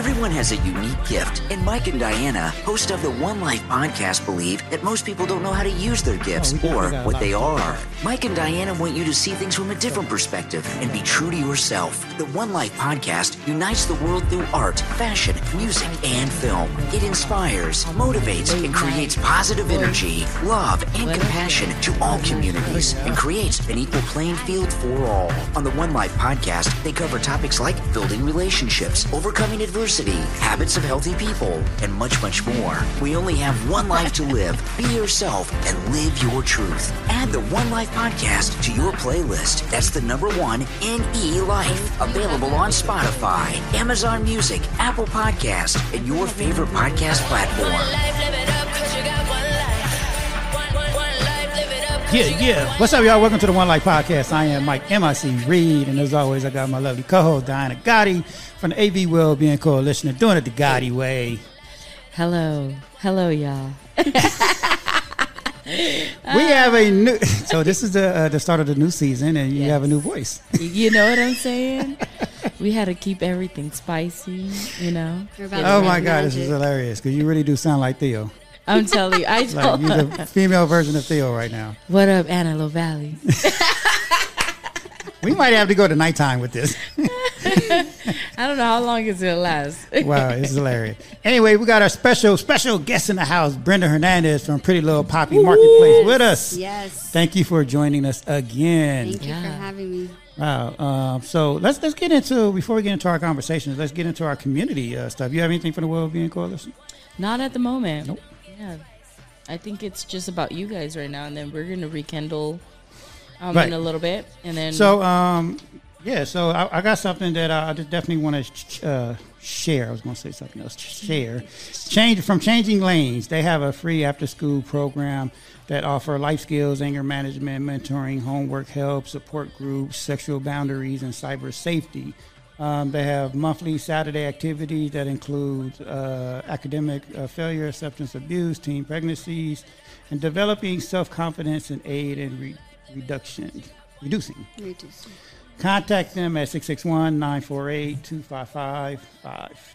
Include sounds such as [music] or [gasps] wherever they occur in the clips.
Everyone has a unique gift, and Mic and Diana, host of the One Life podcast, believe that most people don't know how to use their gifts Oh, or definitely got a what they are. Mic and Diana want you to see things from a different perspective and be true to yourself. The One Life podcast unites the world through art, fashion, music, and film. It inspires, motivates, and creates positive energy, love, and compassion to all communities and creates an equal playing field for all. On the One Life podcast, they cover topics like building relationships, overcoming adversity, habits of healthy people, and much, much more. We only have one life to live. Be yourself and live your truth. Add the One Life podcast to your playlist. That's the number one NE Life. Available on Spotify, Amazon Music, Apple Podcast, and your favorite podcast platform. Yeah, yeah. What's up, y'all? Welcome to the One Life Podcast. I am Mike MIC Reed, and as always, I got my lovely co-host Diana Gaddi from the AV Wellbeing Coalition and doing it the Gaddi way. Hello. Hello, y'all. [laughs] We have a new. [laughs] So this is the uh, the start of the new season, and you Yes. have a new voice. You know what I'm saying? [laughs] we had to keep everything spicy, you know? Oh my have God, this is hilarious because you really do sound like Theo. I'm telling you. I Like told you're the female version of Theo right now. What up, Antelope Valley? [laughs] We might have to go to nighttime with this. I don't know how long it's going to last. Wow, it's hilarious. Anyway, we got our special special guest in the house, Brenda Hernandez from Pretty Little Poppy Marketplace, with us. Yes. Thank you for joining us again. Thank you for having me. Wow. Um, so let's let's get into before we get into our conversations. Let's get into our community uh, stuff. You have anything for the Wellbeing Coalition? Not at the moment. Nope. Yeah. I think it's just about you guys right now, and then we're going to rekindle um, Right. in a little bit. And then. So um, yeah. So I, I got something that I, definitely want to sh- uh, share. I was going to say something else. Share. Change from changing lanes. They have a free after school program that offer life skills, anger management, mentoring, homework help, support groups, sexual boundaries, and cyber safety. Um, they have monthly Saturday activities that include uh, academic uh, failure, substance abuse, teen pregnancies, and developing self confidence and aid in re- reduction, reducing. Reduce. Contact them at 661 948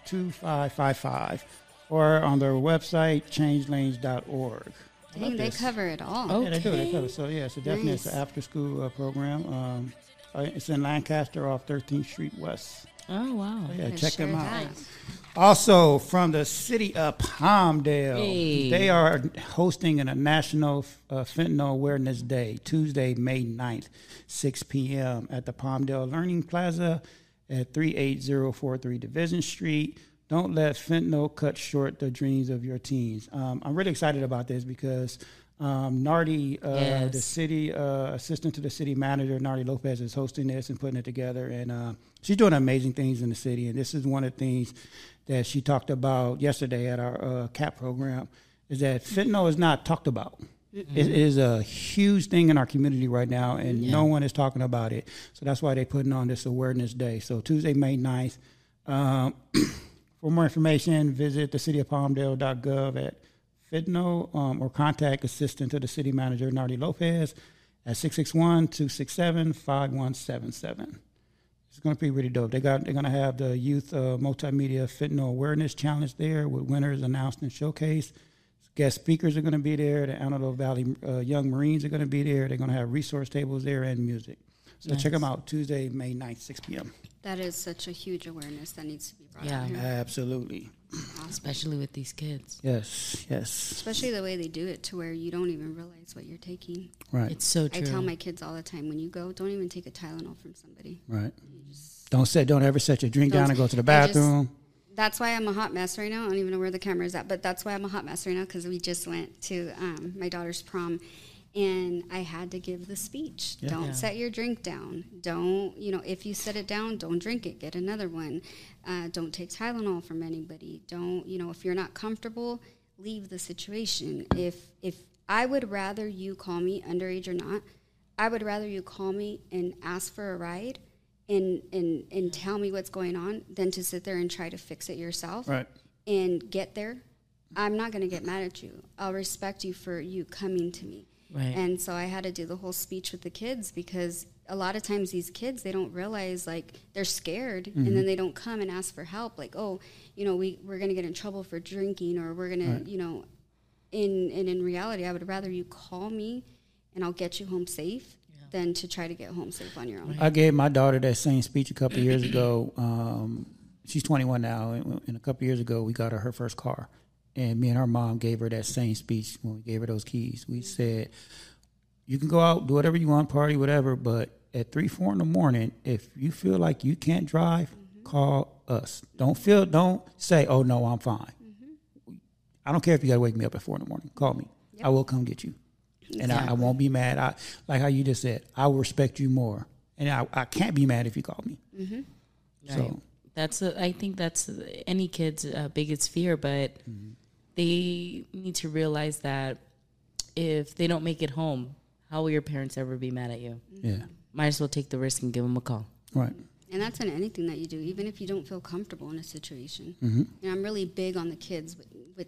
2555 or on their website, changelanes.org. I love Dang, they this. cover it all. Oh. Yeah, they do. They Okay. cover. So, yeah, so definitely it's an after school uh, program. Um, uh, it's in Lancaster off 13th Street West. oh, wow. So, yeah, check sure them out. have. Also, from the city of Palmdale, Hey. they are hosting a national uh, fentanyl awareness day, Tuesday, May 9th, 6 p.m. at the Palmdale Learning Plaza at 38043 Division Street. Don't let fentanyl cut short the dreams of your teens. Um, I'm really excited about this because um, Nardi, uh, Yes. the city uh, assistant to the city manager, Nardi Lopez, is hosting this and putting it together. And uh, she's doing amazing things in the city. And this is one of the things that she talked about yesterday at our uh, CAP program is that fentanyl is not talked about. It it is a huge thing in our community right now, and no one is talking about it. So that's why they're putting on this awareness day. So Tuesday, May 9th. Um, [clears throat] for more information, visit thecityofpalmdale.gov at fentanyl um, or contact assistant to the city manager, Nardi Lopez, at 661-267-5177. It's going to be really dope. They got they're going to have the youth uh, multimedia fentanyl awareness challenge there with winners announced and showcased. Guest speakers are going to be there. The Antelope Valley uh, Young Marines are going to be there. They're going to have resource tables there and music. So check them out Tuesday, May 9th, 6 p.m. That is such a huge awareness that needs to be brought Yeah. out here. Absolutely. Especially with these kids. Yes, yes. Especially the way they do it to where you don't even realize what you're taking. Right, It's so true. I tell my kids all the time when you go, don't even take a Tylenol from somebody. right. Don't set, don't ever set your drink down and go to the [laughs] I just- bathroom. That's why I'm a hot mess right now. I don't even know where the camera is at, but that's why I'm a hot mess right now because we just went to um, my daughter's prom and I had to give the speech. Yeah. Don't Yeah. set your drink down. Don't, you know, if you set it down, don't drink it. Get another one. Uh, don't take Tylenol from anybody. Don't, you know, if you're not comfortable, leave the situation. If, if I would rather you call me underage or not, I would rather you call me and ask for a ride and, and, and tell me what's going on than to sit there and try to fix it yourself Right. and get there. I'm not going to get mad at you. I'll respect you for you coming to me. Right. And so I had to do the whole speech with the kids because a lot of times these kids they don't realize like they're scared and then they don't come and ask for help like oh you know we we're going to get in trouble for drinking or we're going to you know in and in reality I would rather you call me and I'll get you home safe than to try to get home safe on your own. I gave my daughter that same speech a couple of years ago. Um, she's 21 now, and, and a couple of years ago, we got her her first car. And me and her mom gave her that same speech when we gave her those keys. We said, "You can go out, do whatever you want, party, whatever, but at three, four in the morning, if you feel like you can't drive, mm-hmm. call us. Don't feel, don't say, oh no, I'm fine. Mm-hmm. I don't care if you got to wake me up at four in the morning. Call me. I will come get you, and I, I won't be mad. I like how you just said. I will respect you more, and I, I can't be mad if you call me. Mm-hmm. So That's a, I think that's any kid's uh, biggest fear, but they need to realize that if they don't make it home, how will your parents ever be mad at you? yeah, Might as well take the risk and give them a call. right. And that's in anything that you do, even if you don't feel comfortable in a situation. Mm-hmm. And I'm really big on the kids with, with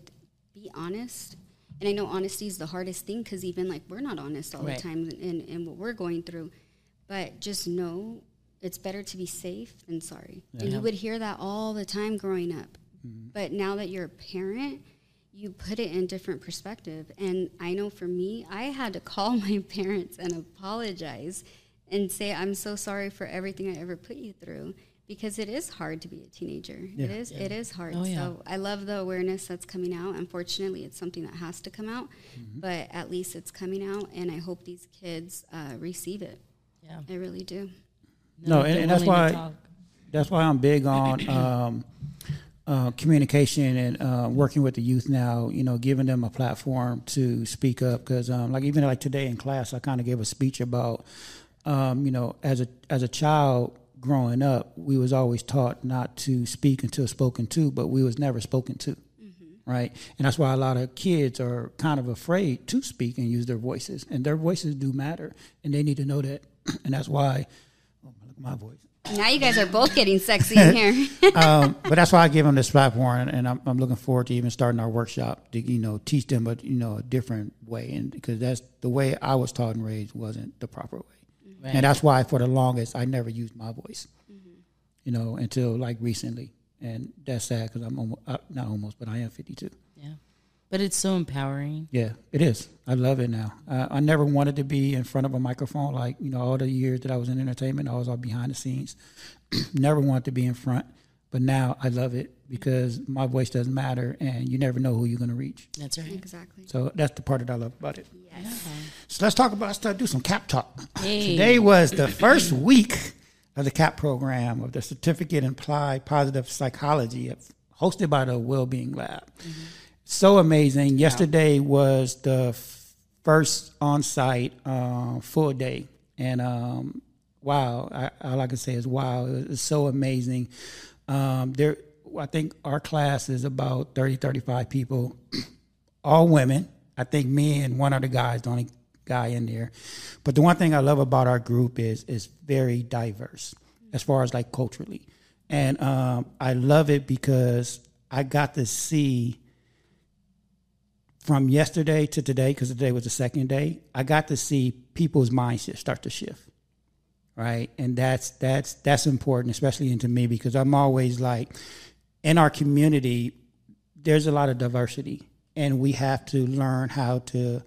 be honest. And I know honesty is the hardest thing because even like we're not honest all Right. the time in, in what we're going through. But just know it's better to be safe than sorry. And you would hear that all the time growing up. But now that you're a parent, you put it in different perspective. And I know for me, I had to call [laughs] my parents and apologize and say, I'm so sorry for everything I ever put you through. Because it is hard to be a teenager. It is. It is hard. Oh, yeah. So I love the awareness that's coming out. Unfortunately, it's something that has to come out, but at least it's coming out, and I hope these kids uh, receive it. Yeah. I really do. No, if and, and that's why to that's why I'm big on um, uh, communication and uh, working with the youth now. You know, giving them a platform to speak up because, um, like even like today in class, I kind of gave a speech about, um, you know, as a as a child growing up, we was always taught not to speak until spoken to, but we was never spoken to. Right, and that's why a lot of kids are kind of afraid to speak and use their voices, and their voices do matter, and they need to know that, [clears throat] and that's why. Oh, look at my voice Now you guys are both getting sexy in here. [laughs] um, but that's why I give them this platform, and I'm, I'm looking forward to even starting our workshop to you know teach them a you know a different way, and because that's the way I was taught and raised wasn't the proper way, Right. and that's why for the longest I never used my voice, you know, until like recently, and that's sad because I'm almost, uh, not almost, but I am 52. Yeah. But it's so empowering. Yeah, it is. I love it now. Uh, I never wanted to be in front of a microphone. Like you know, all the years that I was in entertainment, I was all behind the scenes. [clears throat] never wanted to be in front, but now I love it because my voice doesn't matter, and you never know who you're going to reach. That's right. exactly. So that's the part that I love about it. Yes. So let's talk about. Let's start do some cap talk. Hey. Today was the first week of the cap program of the Certificate in Applied Positive Psychology, hosted by the Wellbeing Lab. So amazing. Yesterday was the f- first on-site uh, full day, and um, wow, I, all I can say is wow. It's so amazing. Um, there, I think our class is about 30, 35 people [clears throat] all women. I think me and one other guy is the only guy in there. But the one thing I love about our group is is very diverse as far as like culturally, and um, I love it because I got to see from yesterday to today because today was the second day. I got to see people's mindsets start to shift right? And that's that's that's important especially into me because i'm always like in our community there's a lot of diversity and we have to learn how to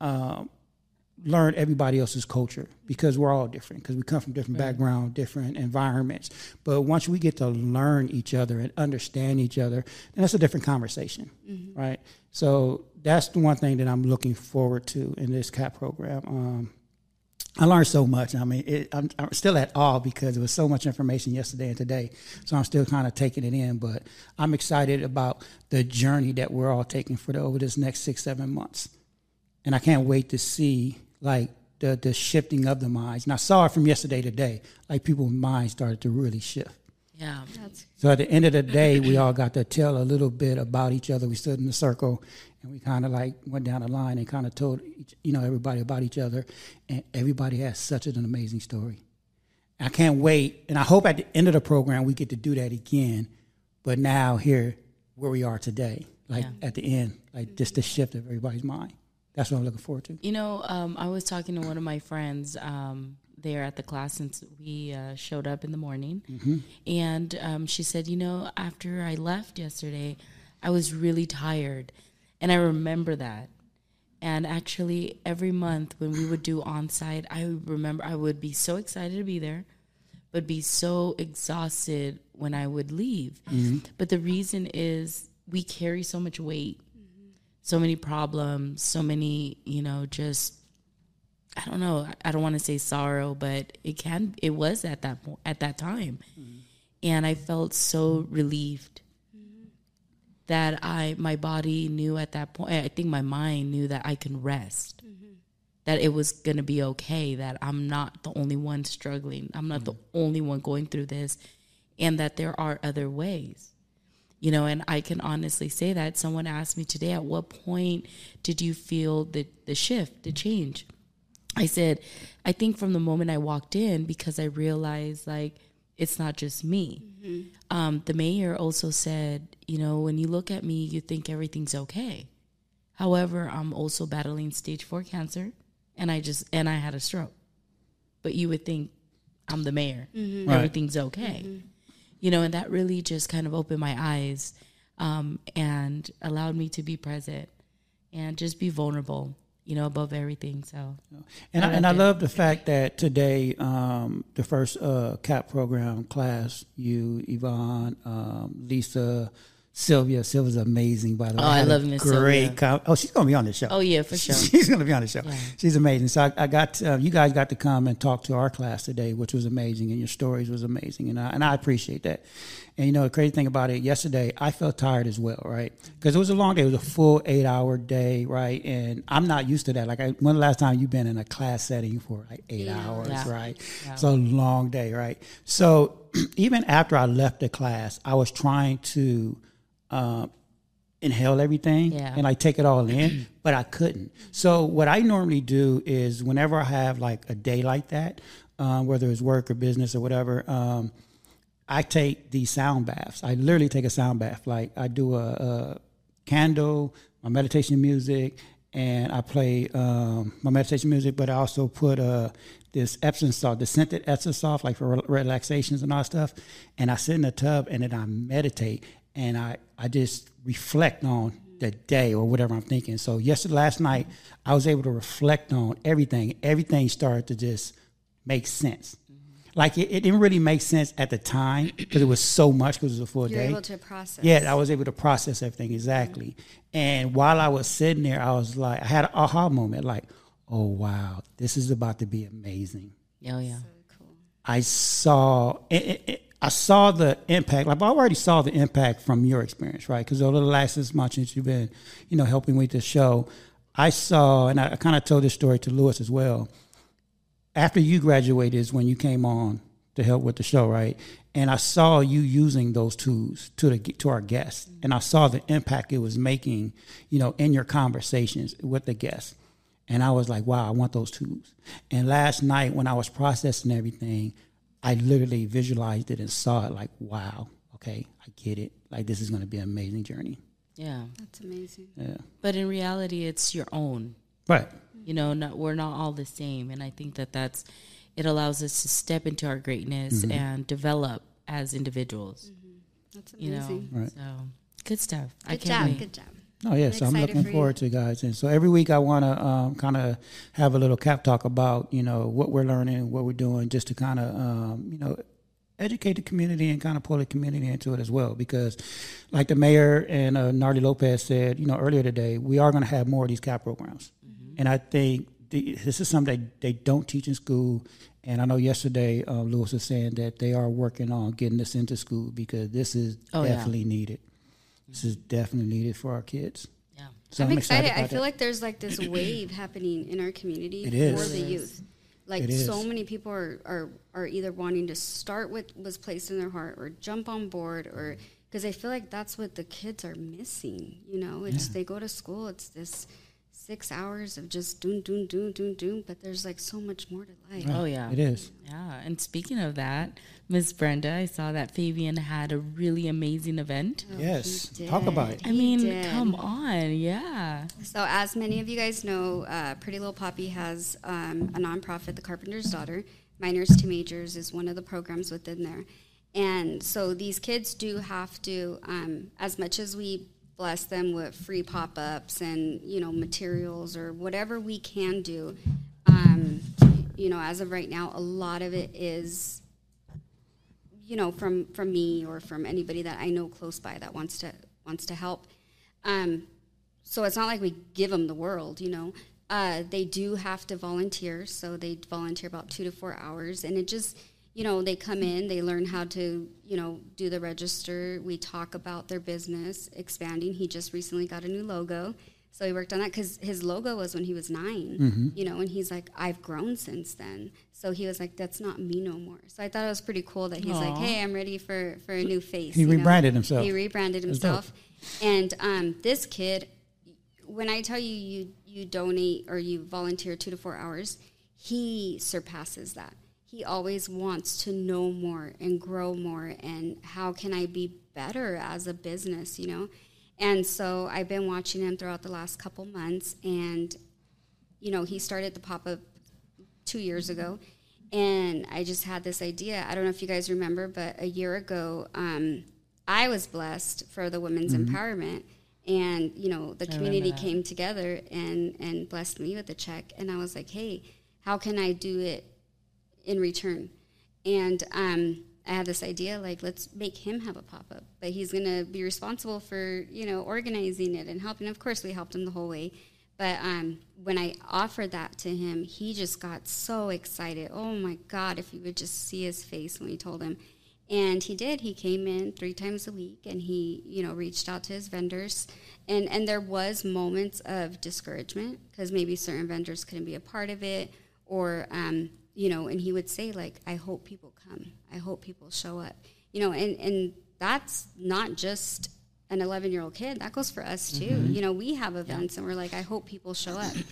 um, learn everybody else's culture because we're all different because we come from different backgrounds different environments. But once we get to learn each other and understand each other then that's a different conversation right so that's the one thing that i'm looking forward to in this cap program um, I learned so much. I mean, it, I'm, I'm still at awe because there was so much information yesterday and today. So I'm still kind of taking it in, but I'm excited about the journey that we're all taking for the, over this next six, seven months. And I can't wait to see like the, the shifting of the minds. And I saw it from yesterday to today, like people's minds started to really shift. Yeah. That's So at the end of the day, we all got to tell a little bit about each other. We stood in a circle and we kind of like went down the line and kind of told each, you know everybody about each other, and everybody has such an amazing story. I can't wait, and I hope at the end of the program we get to do that again. But now here, where we are today, like Yeah. at the end, like just the shift of everybody's mind. that's what I'm looking forward to. You know, um, I was talking to one of my friends um, there at the class since we uh, showed up in the morning, and um, she said, you know, after I left yesterday, I was really tired, and I remember that. And actually, every month when we would do on site, I remember I would be so excited to be there, but be so exhausted when I would leave. But the reason is we carry so much weight, so many problems, so many, you know, just I don't know. I don't want to say sorrow, but it can. It was at that at that time, mm-hmm. and I felt so relieved mm-hmm. that I my body knew at that point. I think my mind knew that I can rest, mm-hmm. that it was gonna be okay. That I'm not the only one struggling. I'm not the only one going through this, and that there are other ways. You know, and I can honestly say that someone asked me today, at what point did you feel the the shift, the change? I said, I think from the moment I walked in, because I realized like it's not just me. Um, the mayor also said, you know, when you look at me, you think everything's okay. However, I'm also battling stage four cancer, and I just and I had a stroke. But you would think I'm the mayor, everything's okay. You know, and that really just kind of opened my eyes um, and allowed me to be present and just be vulnerable. You know, above everything. So And I, I and I it. love the [laughs] fact that today, um, the first uh, CAP program class, you, Yvonne, um, Lisa, Sylvia. Sylvia's amazing, by the way. Oh, I a love Miss Great. Sylvia. Com- oh, she's going to be on the show. Oh, yeah, for sure. [laughs] She's going to be on the show. Yeah. She's amazing. So I, I got uh, you guys got to come and talk to our class today, which was amazing, and your stories was amazing, and I, and I appreciate that. And you know, the crazy thing about it, yesterday I felt tired as well, right? Because it was a long day. It was a full eight hour day, right? And I'm not used to that. Like, I, when the last time you've been in a class setting for like eight hours, Yeah. right? Yeah. It's a long day, right? So [clears throat] even after I left the class, I was trying to. Uh, inhale everything Yeah. and like take it all in, [clears throat] but I couldn't. So what I normally do is whenever I have like a day like that, um, whether it's work or business or whatever, um, I take these sound baths. I literally take a sound bath. Like I do a, a candle, my meditation music, and I play um, my meditation music, but I also put uh, this Epsom salt, the scented Epsom salt, like for re- relaxations and all that stuff. And I sit in the tub and then I meditate and I, I just reflect on the day or whatever I'm thinking. So yesterday, last night, I was able to reflect on everything. Everything started to just make sense. Mm-hmm. Like it, it didn't really make sense at the time because it was so much because it was a full You're day. able to process. Yeah, I was able to process everything exactly. Mm-hmm. And while I was sitting there, I was like, I had an aha moment, like, oh wow, this is about to be amazing. oh yeah, cool I saw, it, it, it- I saw the impact. Like I already saw the impact from your experience, right? Because over the last six months since you've been, you know, helping with the show, I saw, and I, I kind of told this story to Lewis as well. After you graduated is when you came on to help with the show, right? And I saw you using those tools to the to our guests, and I saw the impact it was making, you know, in your conversations with the guests. And I was like, wow, I want those tools. And last night when I was processing everything, I literally visualized it and saw it like, wow, okay, I get it. Like this is going to be an amazing journey. yeah. That's amazing. Yeah. But in reality, it's your own. Right. You know, not, we're not all the same, and I think that that's it allows us to step into our greatness Mm-hmm. and develop as individuals. That's You know, amazing. Right. so good stuff. I Good can't job. wait. Good job. Oh yeah, so I'm looking for forward to guys. And so every week I want to um, kind of have a little cap talk about you know what we're learning, what we're doing, just to kind of um, you know educate the community and kind of pull the community into it as well. Because like the mayor and uh, Nardi Lopez said, you know earlier today, we are going to have more of these cap programs, and I think the, this is something they, they don't teach in school. And I know yesterday uh, Lewis was saying that they are working on getting this into school because this is Oh, yeah. definitely needed. This is definitely needed for our kids. Yeah. So I'm, excited. I feel that. like there's like this [clears throat] wave happening in our community It for is. the It is. youth. Like It is. so many people are, are are either wanting to start what was placed in their heart or jump on board or because I feel like that's what the kids are missing. You know, it's they go to school, it's this six hours of just doom, doom, doom, doom, doom. But there's like so much more to life. Oh yeah, It is. Yeah, and speaking of that, Miss Brenda, I saw that Fabian had a really amazing event. yes. Talk about it. I He mean, did. come on, yeah. So, as many of you guys know, uh, Pretty Little Poppy has um, a nonprofit, The Carpenter's Daughter. Minors to Majors is one of the programs within there. And so these kids do have to, um, as much as we bless them with free pop ups and, you know, materials or whatever we can do, um, you know, as of right now, a lot of it is you know from from me or from anybody that I know close by that wants to wants to help. Um, so it's not like we give them the world, you know. Uh, they do have to volunteer, so they volunteer about two to four hours, and it just, you know, they come in, they learn how to, you know, do the register. We talk about their business expanding. He just recently got a new logo, so he worked on that because his logo was when he was 9 you know, and he's like, I've grown since then. So he was like, that's not me no more. So I thought it was pretty cool that he's like, hey, I'm ready for for a new face. He you know? rebranded himself. He rebranded himself, and um, this kid, when I tell you you you donate or you volunteer two to four hours, he surpasses that. He always wants to know more and grow more, and how can I be better as a business, you know? And so I've been watching him throughout the last couple months, and you know he started the pop up two years ago, and I just had this idea. I don't know if you guys remember, but a year ago, um, I was blessed for the women's empowerment, and you know the community came together and and blessed me with a check, and I was like, hey, how can I do it in return? And um, I had this idea, like let's make him have a pop up, but he's gonna be responsible for you know organizing it and helping. Of course, we helped him the whole way. But um, when I offered that to him, he just got so excited. Oh my God, if you would just see his face when we told him. And he did. He came in three times a week and he, you know, reached out to his vendors. And, and there was moments of discouragement because maybe certain vendors couldn't be a part of it or, um, you know, and he would say like, I hope people come. I hope people show up. You know, and, and that's not just an 11 year old kid. That goes for us too. You know we have events and we're like i hope people show up. [clears throat]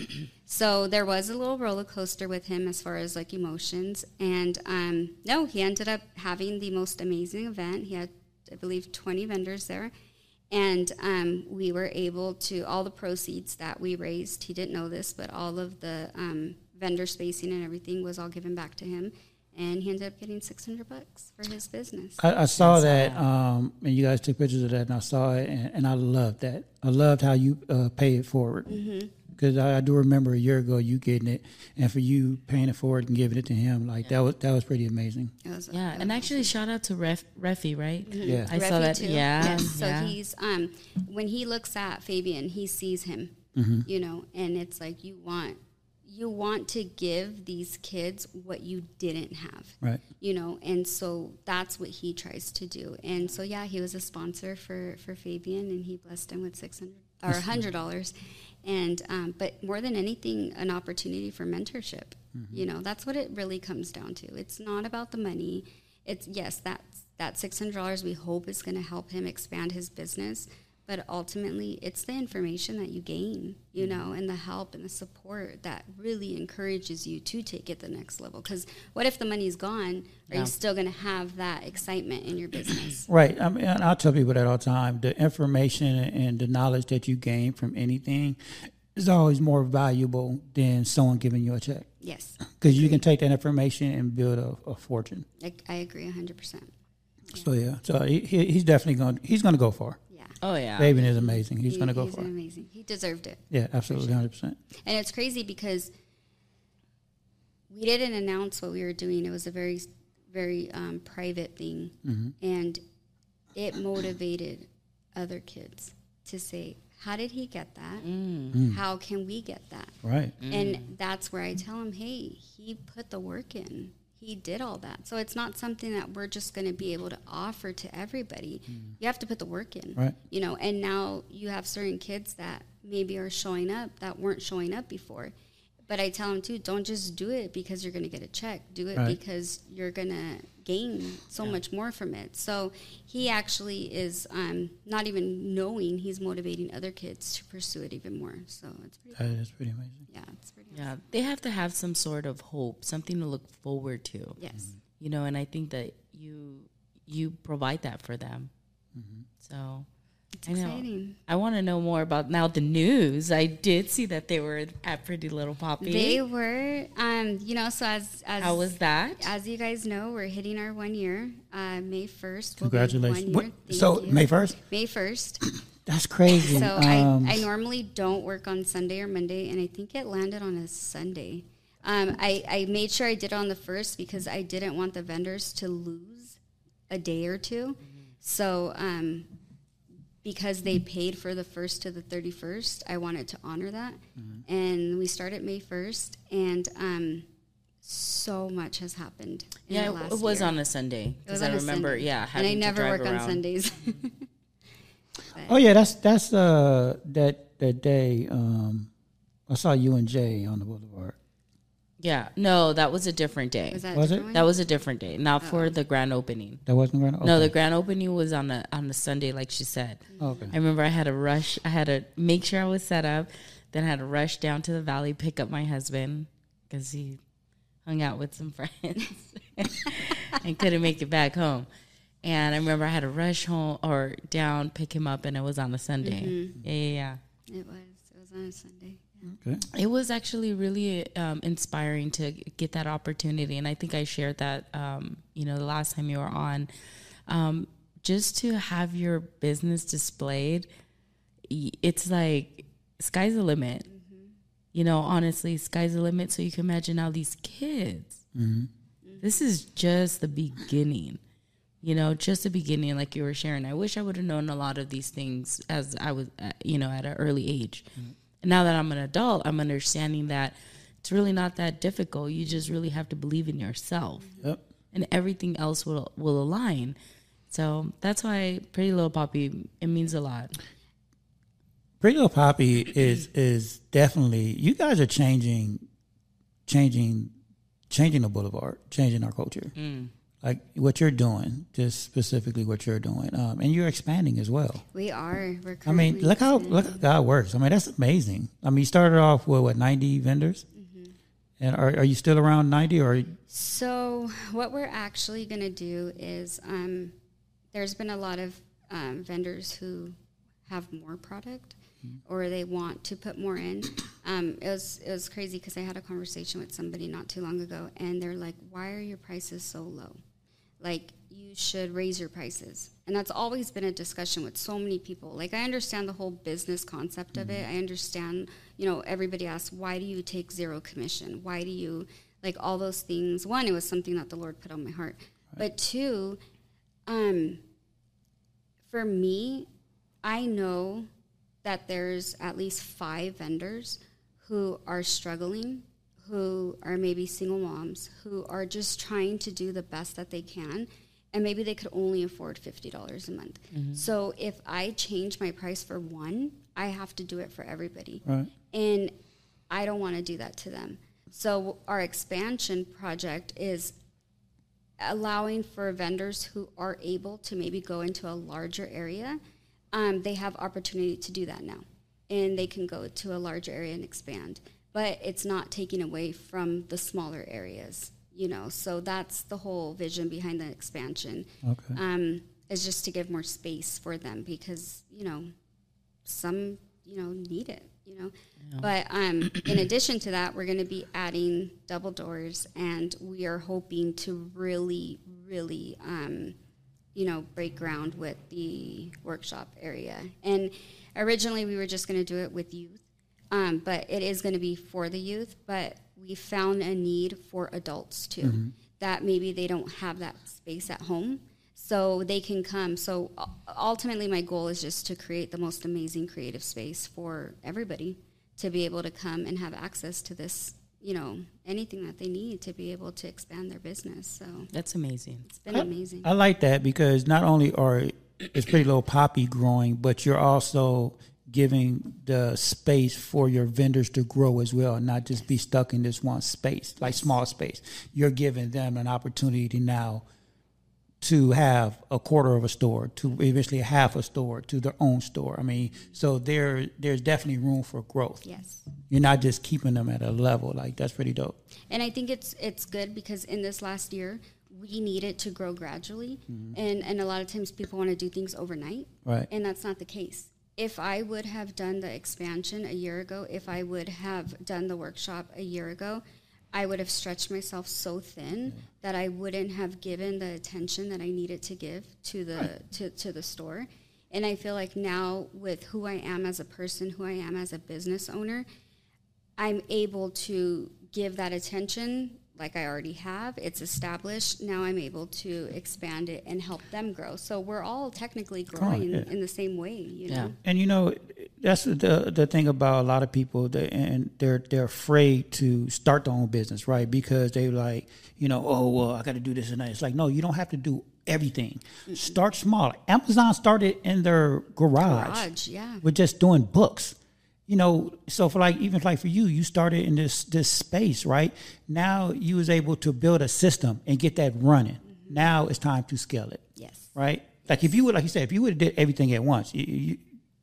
So there was a little roller coaster with him as far as like emotions and um, no he ended up having the most amazing event. He had i believe 20 vendors there and um, we were able to all the proceeds that we raised he didn't know this but all of the um, vendor spacing and everything was all given back to him and he ended up getting 600 bucks for his business I, I saw that, um, and you guys took pictures of that, and I saw it, and, and I loved that. I loved how you uh, pay it forward. Mm-hmm. Because I, I do remember a year ago you getting it, and for you paying it forward and giving it to him, like that was that was pretty amazing. It was- Yeah, and actually, shout out to Ref Refi, right? Yeah. I saw that. too. Yeah, Yes. So yeah. he's um when he looks at Fabian, he sees him. You know, and it's like you want you want to give these kids what you didn't have. Right. You know, and so that's what he tries to do. And so yeah, he was a sponsor for for Fabian and he blessed him with 600 or $100. And um, but more than anything an opportunity for mentorship. You know, that's what it really comes down to. It's not about the money. It's yes, that's that six hundred dollars we hope is going to help him expand his business, but ultimately it's the information that you gain, you mm-hmm. know, and the help and the support that really encourages you to take it the next level. Because what if the money's gone? Are Yeah. you still going to have that excitement in your business? [clears throat] Right. I mean, and I tell people that all the time. The information and the knowledge that you gain from anything is always more valuable than someone giving you a check. yes, [clears throat] Because you can take that information and build a, a fortune. I, I agree hundred percent. So yeah. So he, he, he's definitely going. He's going to go far. Yeah, Oh yeah. Fabian is amazing. He's He- going to go he's far. amazing. He deserved it. Yeah, absolutely, hundred percent. And it's crazy because we didn't announce what we were doing. It was a very, very um, private thing. Mm-hmm. And it motivated other kids to say, How did he get that? Mm. Mm. How can we get that? Right. And mm. that's where I tell him, Hey, he put the work in. He did all that. So it's not something that we're just going to be able to offer to everybody. Mm. You have to put the work in Right. you know and now you have certain kids that maybe are showing up that weren't showing up before but I tell him too, don't just do it because you're going to get a check. Do it Right. because you're going to gain so much more from it. So he actually is um, not even knowing he's motivating other kids to pursue it even more. So it's pretty, That is pretty amazing. yeah, it's pretty. Yeah, they have to have some sort of hope, something to look forward to. Yes. You know, and I think that you you provide that for them. So It's I know. I want to know more about now the news. I did see that they were at Pretty Little Poppy. They were, um, you know, so as as How was that? as you guys know, we're hitting our one year, uh, May first. Congratulations. One What- year. so you. May first? May first. [clears throat] That's crazy. So Um, I, I normally don't work on Sunday or Monday, and I think it landed on a Sunday. Um, I, I made sure I did it on the first because I didn't want the vendors to lose a day or 2 So um, because they paid for the first to the 31st, I wanted to honor that. And we started May 1st, and um, so much has happened. In yeah, the it, last it was year. on a Sunday It because I remember. Sunday. Yeah, and having I to never drive work on. Sundays. [laughs] [laughs] oh yeah, that's that's uh that that day. Um, I saw you and Jay on the boulevard. Yeah, no, that was a different day. was that Was a it? different That was a different day, not oh. for the grand opening. That wasn't going. No, the grand opening was on a on a Sunday, like she said. Oh, okay. I remember I had to rush. I had to make sure I was set up. Then I had to rush down to the valley, pick up my husband because he hung out with some [laughs] friends [laughs] and couldn't make it back home. And I remember I had to rush home or down, pick him up, and it was on a Sunday. Mm-hmm. Yeah, Yeah, yeah, It was. It was on a Sunday. Okay. It was actually really um, inspiring to get that opportunity, and I think I shared that. Um, you know, the last time you were on, um, just to have your business displayed, it's like sky's the limit. You know, honestly, sky's the limit. So you can imagine all these kids. This is just the beginning. You know, just the beginning, like you were sharing. I wish I would have known a lot of these things as I was, uh, you know, at an early age. And now that I'm an adult, I'm understanding that it's really not that difficult. You just really have to believe in yourself, Yep. and everything else will will align. So that's why Pretty Little Poppy it means a lot. Pretty Little Poppy is is definitely you guys are changing, changing, changing the boulevard, changing our culture. Mm. Like what you're doing, just specifically what you're doing, um, and you're expanding as well. We are. We're I mean, look how look how God works. I mean, that's amazing. I mean, you started off with what ninety vendors, and are are you still around ninety or? So, what we're actually going to do is um, there's been a lot of um, vendors who have more product or they want to put more in. [coughs] Um, it was it was crazy because I had a conversation with somebody not too long ago, and they're like, "Why are your prices so low? Like you should raise your prices." And that's always been a discussion with so many people. Like I understand the whole business concept of it. I understand, you know, everybody asks, "Why do you take zero commission? Why do you like all those things?" One, it was something that the Lord put on my heart. But two, um for me, I know that there's at least five vendors who are struggling, who are maybe single moms, who are just trying to do the best that they can, and maybe they could only afford $50 a month. So if I change my price for one, I have to do it for everybody. Right. And I don't want to do that to them. So our expansion project is allowing for vendors who are able to maybe go into a larger area. Um, they have opportunity to do that now, and they can go to a larger area and expand. But it's not taking away from the smaller areas, you know. So that's the whole vision behind the expansion. Okay. Um, is just to give more space for them because you know some you know need it you know but um, in addition to that we're going to be adding double doors and we are hoping to really really um, you know break ground with the workshop area and originally we were just going to do it with youth um, but it is going to be for the youth but we found a need for adults too that maybe they don't have that space at home so they can come. So ultimately, my goal is just to create the most amazing creative space for everybody to be able to come and have access to this, you know, anything that they need to be able to expand their business. So That's amazing. it's been amazing. I like that because not only are it's Pretty Little Poppy growing, but you're also giving the space for your vendors to grow as well, and not just be stuck in this one space, like small space. You're giving them an opportunity now to have a quarter of a store, to eventually half a store, to their own store. I mean, so there there's definitely room for growth. Yes. You're not just keeping them at a level. Like that's pretty dope. And I think it's it's good because in this last year we needed to grow gradually, mm-hmm. and and a lot of times people want to do things overnight, Right. and that's not the case. If I would have done the expansion a year ago, if I would have done the workshop a year ago, I would have stretched myself so thin mm-hmm. that I wouldn't have given the attention that I needed to give to the to, to the store. And I feel like now with who I am as a person, who I am as a business owner, I'm able to give that attention like I already have. It's established. Now I'm able to expand it and help them grow. So we're all technically growing yeah. in the same way, you Yeah. know. And you know, that's the the thing about a lot of people, that, and they're they're afraid to start their own business, right? Because they like, you know, oh well, I got to do this and that. It's like, no, you don't have to do everything. Start small. Amazon started in their garage, Garage, yeah. with just doing books. You know, so for like even like for you, you started in this this space, right? Now you was able to build a system and get that running. Now it's time to scale it Yes. right? Like if you would, like you said, if you would have did everything at once, you you,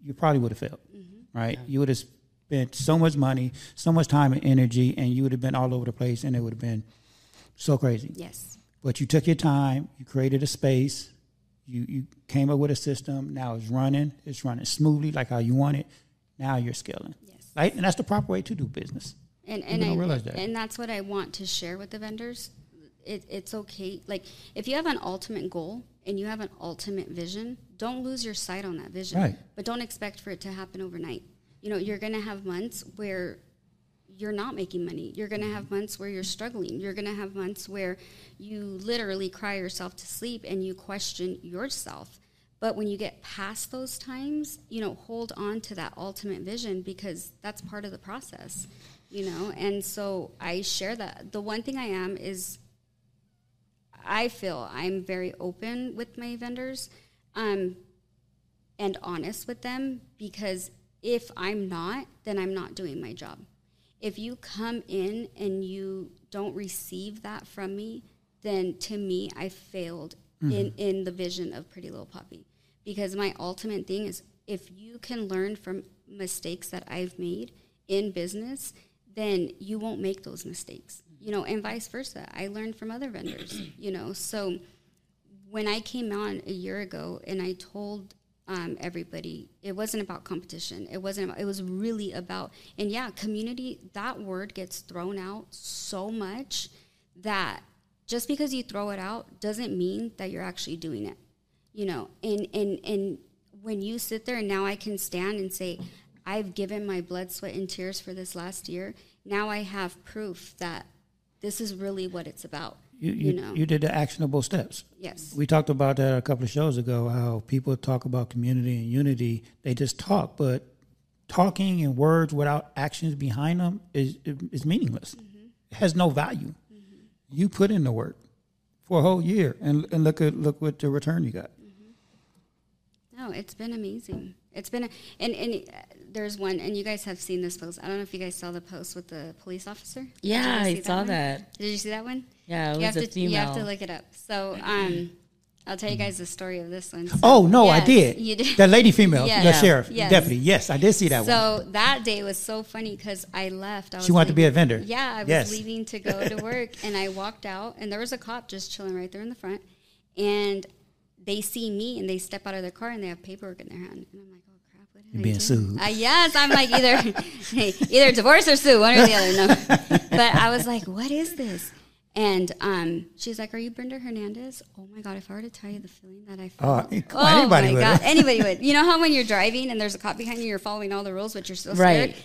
you probably would have failed, Mm-hmm. right? You would have spent so much money, so much time and energy, and you would have been all over the place, and it would have been so crazy. Yes. But you took your time, you created a space, you you came up with a system. Now it's running, it's running smoothly, like how you want it. Now you're scaling, Yes. right? And that's the proper way to do business. And and I realize that. and that's what I want to share with the vendors. It, it's okay. Like if you have an ultimate goal and you have an ultimate vision, don't lose your sight on that vision. Right. But don't expect for it to happen overnight. You know, you're going to have months where you're not making money. You're going to have months where you're struggling. You're going to have months where you literally cry yourself to sleep and you question yourself. But when you get past those times, you know, hold on to that ultimate vision because that's part of the process, you know? And so I share that. The one thing I am is I feel I'm very open with my vendors um, and honest with them because if I'm not, then I'm not doing my job. If you come in and you don't receive that from me, then to me, I failed in, in the vision of Pretty Little Poppy. Because my ultimate thing is if you can learn from mistakes that I've made in business, then you won't make those mistakes. You know, and vice versa. I learned from other vendors, [clears throat] you know. So when I came on a year ago and I told um, everybody it wasn't about competition. It wasn't. About, it was really about and yeah, community. That word gets thrown out so much that just because you throw it out doesn't mean that you're actually doing it. You know, and and and when you sit there and now I can stand and say, I've given my blood, sweat, and tears for this last year. Now I have proof that this is really what it's about. You You, you, know. you did the actionable steps. yes. We talked about that a couple of shows ago. How people talk about community and unity, they just talk, but talking and words without actions behind them is is meaningless. Mm-hmm. It has no value. Mm-hmm. You put in the work for a whole year, and and look at look what the return you got. No, it's been amazing. It's been, a, and and uh, there's one, and you guys have seen this post. I don't know if you guys saw the post with the police officer. Yeah, I see saw one? that. Did you see that one? Yeah, it you was have a to, You have to look it up. So, [clears throat] um, I'll tell you guys the story of this one. So- Oh no, I did. You did. That lady female, [laughs] Yes. the Yeah. sheriff, Yes. deputy. Yes, I did see that one. So that day was so funny because I left. I was She wanted to be a vendor. Yeah, I was Yes. leaving to go to work, and I walked out, and there was a cop just chilling right there in the front, and they see me, and they step out of their car, and they have paperwork in their hand, and I'm like, oh crap, what did You're I being do? sued. Uh, yes, I'm like either [laughs] hey, either divorce or sue, one or the other. No, [laughs] but I was like, what is this? And um, she's like, "Are you Brenda Hernandez?" Oh my god! If I were to tell you the feeling that I Oh, felt, [laughs] come on, anybody my would. god, anybody would. You know how when you're driving and there's a cop behind you, you're following all the rules, but you're still Right. scared.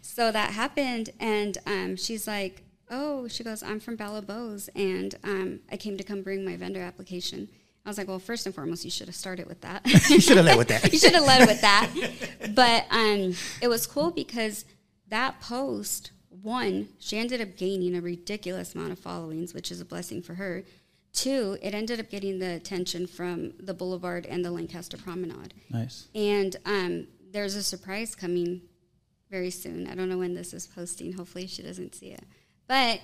So that happened, and um, she's like, "Oh," she goes, "I'm from Balabos, and um, I came to come bring my vendor application." I was like, "Well, first and foremost, you should have started with that." [laughs] you should have led with that. [laughs] you should have led with that. [laughs] But um, it was cool because that post, one, she ended up gaining a ridiculous amount of followings, which is a blessing for her. Two, it ended up getting the attention from the Boulevard and the Lancaster Promenade. Nice. And um, there's a surprise coming very soon. I don't know when this is posting. Hopefully, she doesn't see it. But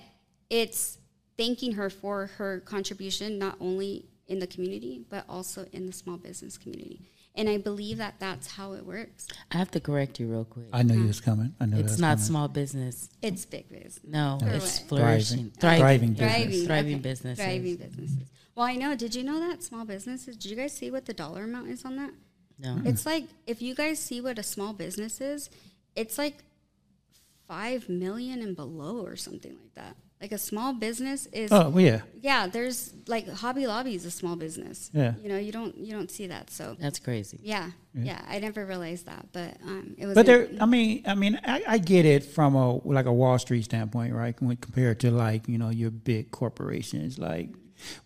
it's thanking her for her contribution, not only in the community, but also in the small business community. And I believe that that's how it works. I have to correct you real quick. I knew you was coming. I knew It's not coming. small business. It's big business. No, Or it's what? flourishing, Thriving. thriving, Thriving business. thriving okay. businesses. Thriving businesses. Well, I know. Did you know that small businesses? Did you guys see what the dollar amount is on that? No, It's like if you guys see what a small business is, it's like five million and below or something like that. Like a small business is Oh, well, yeah. yeah. There's like Hobby Lobby is a small business. Yeah. you know you don't you don't see that. So that's crazy. yeah, yeah. I never realized that, but um, it was. But there, I mean, I mean, I, I get it from a like a Wall Street standpoint, right? When compared to like you know your big corporations, like,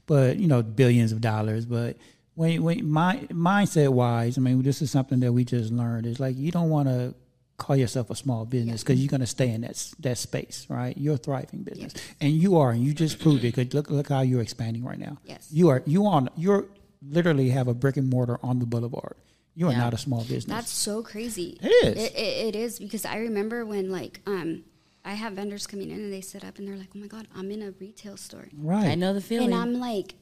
but you know billions of dollars. But when when my mindset wise, I mean, this is something that we just learned. Is like you don't want to call yourself a small business because you're going to stay in that that space, right? You're a thriving business, and you are, and you just proved it. 'cause look look how you're expanding right now. Yes. you are. You on. You're literally have a brick and mortar on the boulevard. You are Yeah. not a small business. That's so crazy. It is. It, it, it is because I remember when like um, I have vendors coming in and they sit up and they're like, "Oh my god, I'm in a retail store," right. I know the feeling. and I'm like,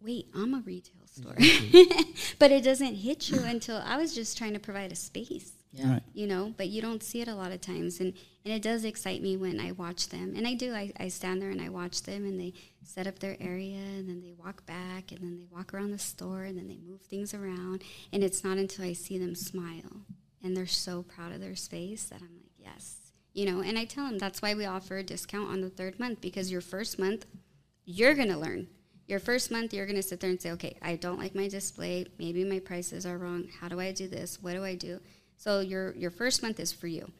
"Wait, I'm a retail store," [laughs] but it doesn't hit you until I was just trying to provide a space. Yeah. Right. you know but you don't see it a lot of times and and it does excite me when i watch them. And i do i, I stand there and i watch them and they set up their area and then they walk back and then they walk around the store and then they move things around. And it's not until i see them smile and they're so proud of their space that i'm like yes. You know and i tell them that's why we offer a discount on the third month because your first month you're going to learn. Your first month you're going to sit there and say okay i don't like my display. Maybe my prices are wrong. How do i do this? What do i do so your your first month is for you.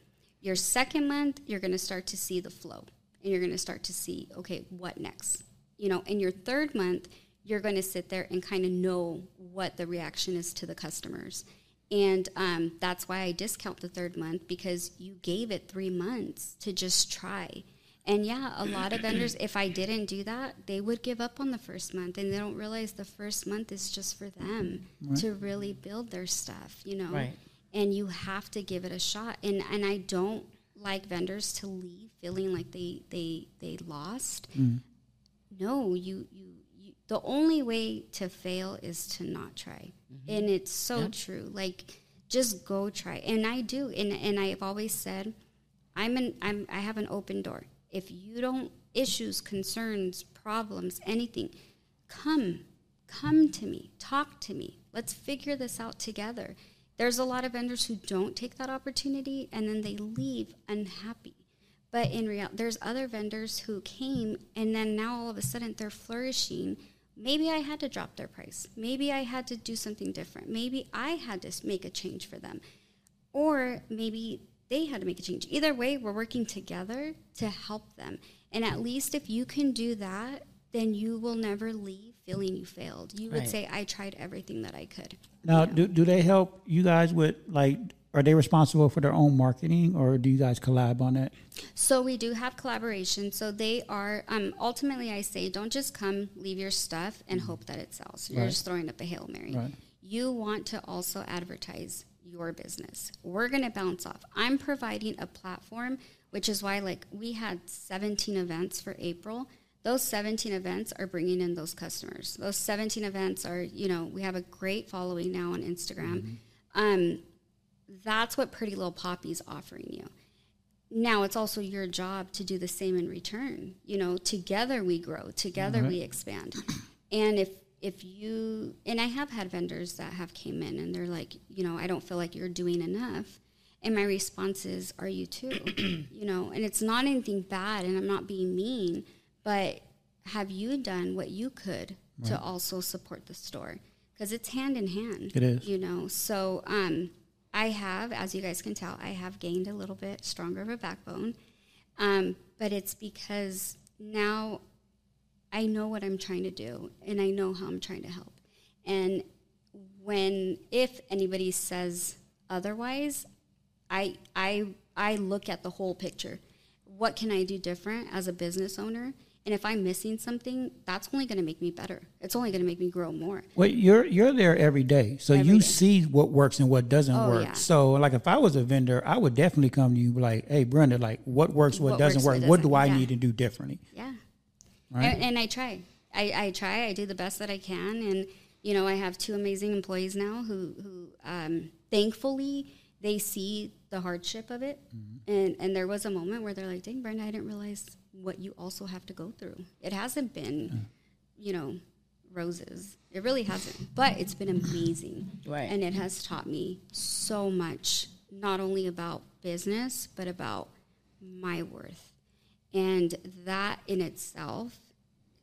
Your second month you're going to start to see the flow and you're going to start to see okay what next? You know in your third month you're going to sit there and kind of know what the reaction is to the customers. And um, that's why i discount the third month because you gave it three months to just try. And yeah, a lot of vendors, if I didn't do that, they would give up on the first month and they don't realize the first month is just for them to really build their stuff, you know? Right. And you have to give it a shot. And and I don't like vendors to leave feeling like they they they lost. Mm. No, you, you you the only way to fail is to not try. Mm-hmm. And it's so true. Like just go try. And I do. And and I've always said I'm an I'm I have an open door. If you don't issues, concerns, problems, anything, come. Come to me. Talk to me. Let's figure this out together. There's a lot of vendors who don't take that opportunity and then they leave unhappy. But in reality, there's other vendors who came and then now all of a sudden they're flourishing. Maybe I had to drop their price. Maybe I had to do something different. Maybe I had to make a change for them or maybe they had to make a change. Either way, we're working together to help them. And at least if you can do that, then you will never leave feeling you failed. You would Right. say, I tried everything that I could. Now, do, do they help you guys with like? Are they responsible for their own marketing, or do you guys collab on it? So we do have collaboration. So they are um, ultimately, I say, don't just come, leave your stuff, and hope that it sells. You're Right. just throwing up a hail mary. Right. You want to also advertise your business. We're going to bounce off. I'm providing a platform, which is why, like, we had 17 events for April. Those 17 events are bringing in those customers. Those 17 events are, you know, we have a great following now on Instagram. Um, that's what Pretty Little Poppy's offering you. Now it's also your job to do the same in return. You know together we grow together we expand. And if if you and i have had vendors that have came in and they're like you know i don't feel like you're doing enough. And my response is are you too? [clears throat] You know and it's not anything bad and i'm not being mean but have you done what you could to also support the store? Because it's hand in hand It is. you know? So um i have as you guys can tell i have gained a little bit stronger of a backbone um but it's because now i know what i'm trying to do and i know how i'm trying to help. And when if anybody says otherwise i i i look at the whole picture. What can i do different as a business owner And if I'm missing something, that's only going to make me better. It's only going to make me grow more. Well, you're you're there every day, so Every you day. see what works and what doesn't Oh, work. yeah. So, like, if I was a vendor, I would definitely come to you like, "Hey, Brenda, like, what works, what, What doesn't works, work? what What do doesn't, I yeah. need to do differently?" Yeah. Right. And, and I try. I, I try. I do the best that I can. And, you know, I have two amazing employees now who, who um, thankfully, they see the hardship of it. And, and there was a moment where they're like, dang, Brenda, I didn't realize what you also have to go through. It hasn't been, you know, roses. It really hasn't. But it's been amazing. Right. And it has taught me so much, not only about business, but about my worth. And that in itself,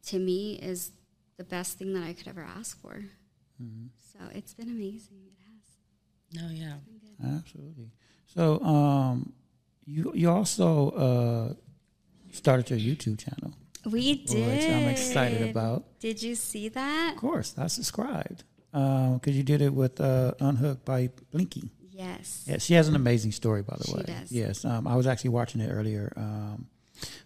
to me, is the best thing that I could ever ask for. So it's been amazing. It has. No, yeah. Absolutely. So, um, you you also uh, started your YouTube channel, We which did. I'm excited about. Did you see that? Of course, I subscribed because you did it with uh, Unhooked by Blinky. Yes. Yeah, she has an amazing story, by the She way. does. Yes, um, I was actually watching it earlier. Um,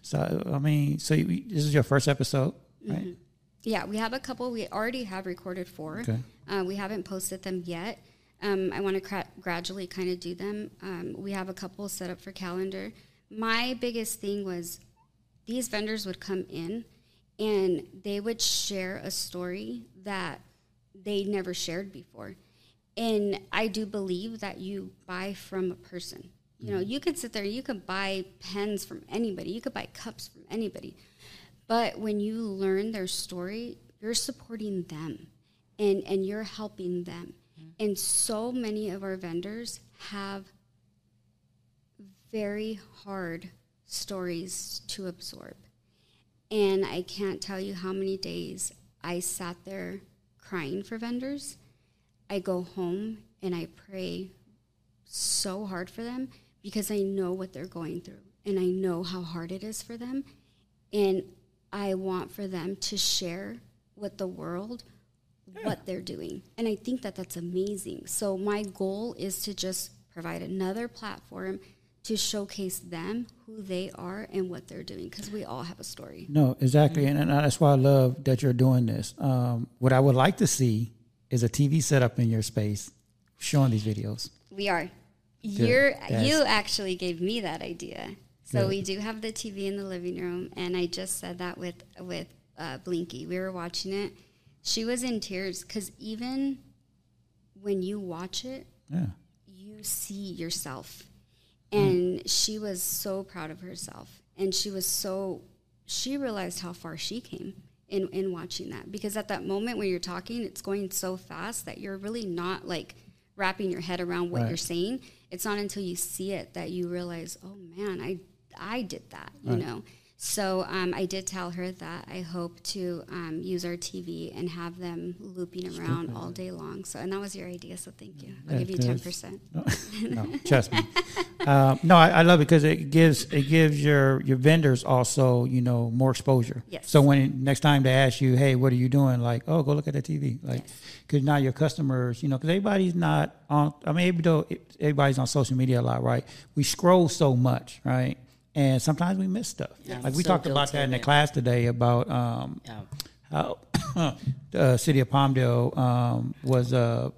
so, I mean, so you, this is your first episode, right? Yeah, we have a couple. We already have recorded four. Okay. Uh, we haven't posted them yet. Um, I want to cra- gradually kind of do them. Um, we have a couple set up for calendar. My biggest thing was these vendors would come in and they would share a story that they never shared before. And I do believe that you buy from a person. You know, mm-hmm. you could sit there, you could buy pens from anybody, you could buy cups from anybody. But when you learn their story, you're supporting them and, and you're helping them. Mm-hmm. And so many of our vendors have very hard stories to absorb. And I can't tell you how many days I sat there crying for vendors. I go home and I pray so hard for them because I know what they're going through and I know how hard it is for them. And I want for them to share with the world what they're doing. And I think that that's amazing. So my goal is to just provide another platform to showcase them, who they are, and what they're doing because we all have a story. No, exactly, and, and that's why I love that you're doing this. Um, what I would like to see is a TV set up in your space showing these videos. We are. You're Yes. you actually gave me that idea. So Good. we do have the TV in the living room, and I just said that with with uh, Blinky. We were watching it. She was in tears because even when you watch it, Yeah, you see yourself. Mm. And she was so proud of herself. And she was so, she realized how far she came in, in watching that. Because at that moment when you're talking, it's going so fast that you're really not like wrapping your head around what Right. you're saying. It's not until you see it that you realize, oh man, I, I did that, you know? So um, I did tell her that I hope to um, use our TV and have them looping around all day long. So, and that was your idea. So thank you. I'll Yeah, give you ten percent. [laughs] no, trust me. Uh, no, I, I love it because it gives it gives your your vendors also you know more exposure. Yes. So when next time they ask you, hey, what are you doing? Like, oh, go look at the TV. Like, because now your customers, you know, because everybody's not on. I mean, even though everybody's on social media a lot, right? We scroll so much, right? And sometimes we miss stuff. Yeah, like we so talked about that in the class today about um, Yeah. how [coughs] the city of Palmdale um, was uh,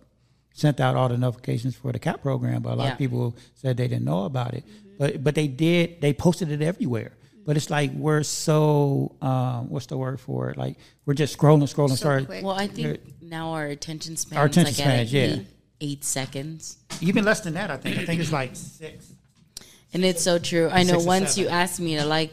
sent out all the notifications for the CAP program, but a lot Yeah. of people said they didn't know about it. But but they did. They posted it everywhere. But it's like we're so um, what's the word for it? Like we're just scrolling, scrolling, So sorry. quick. Well, I think now our attention span Our attention like at spans, yeah. eight, eight seconds. Even less than that, I think. I think it's like six. And it's so true. I know once seven. you asked me to like,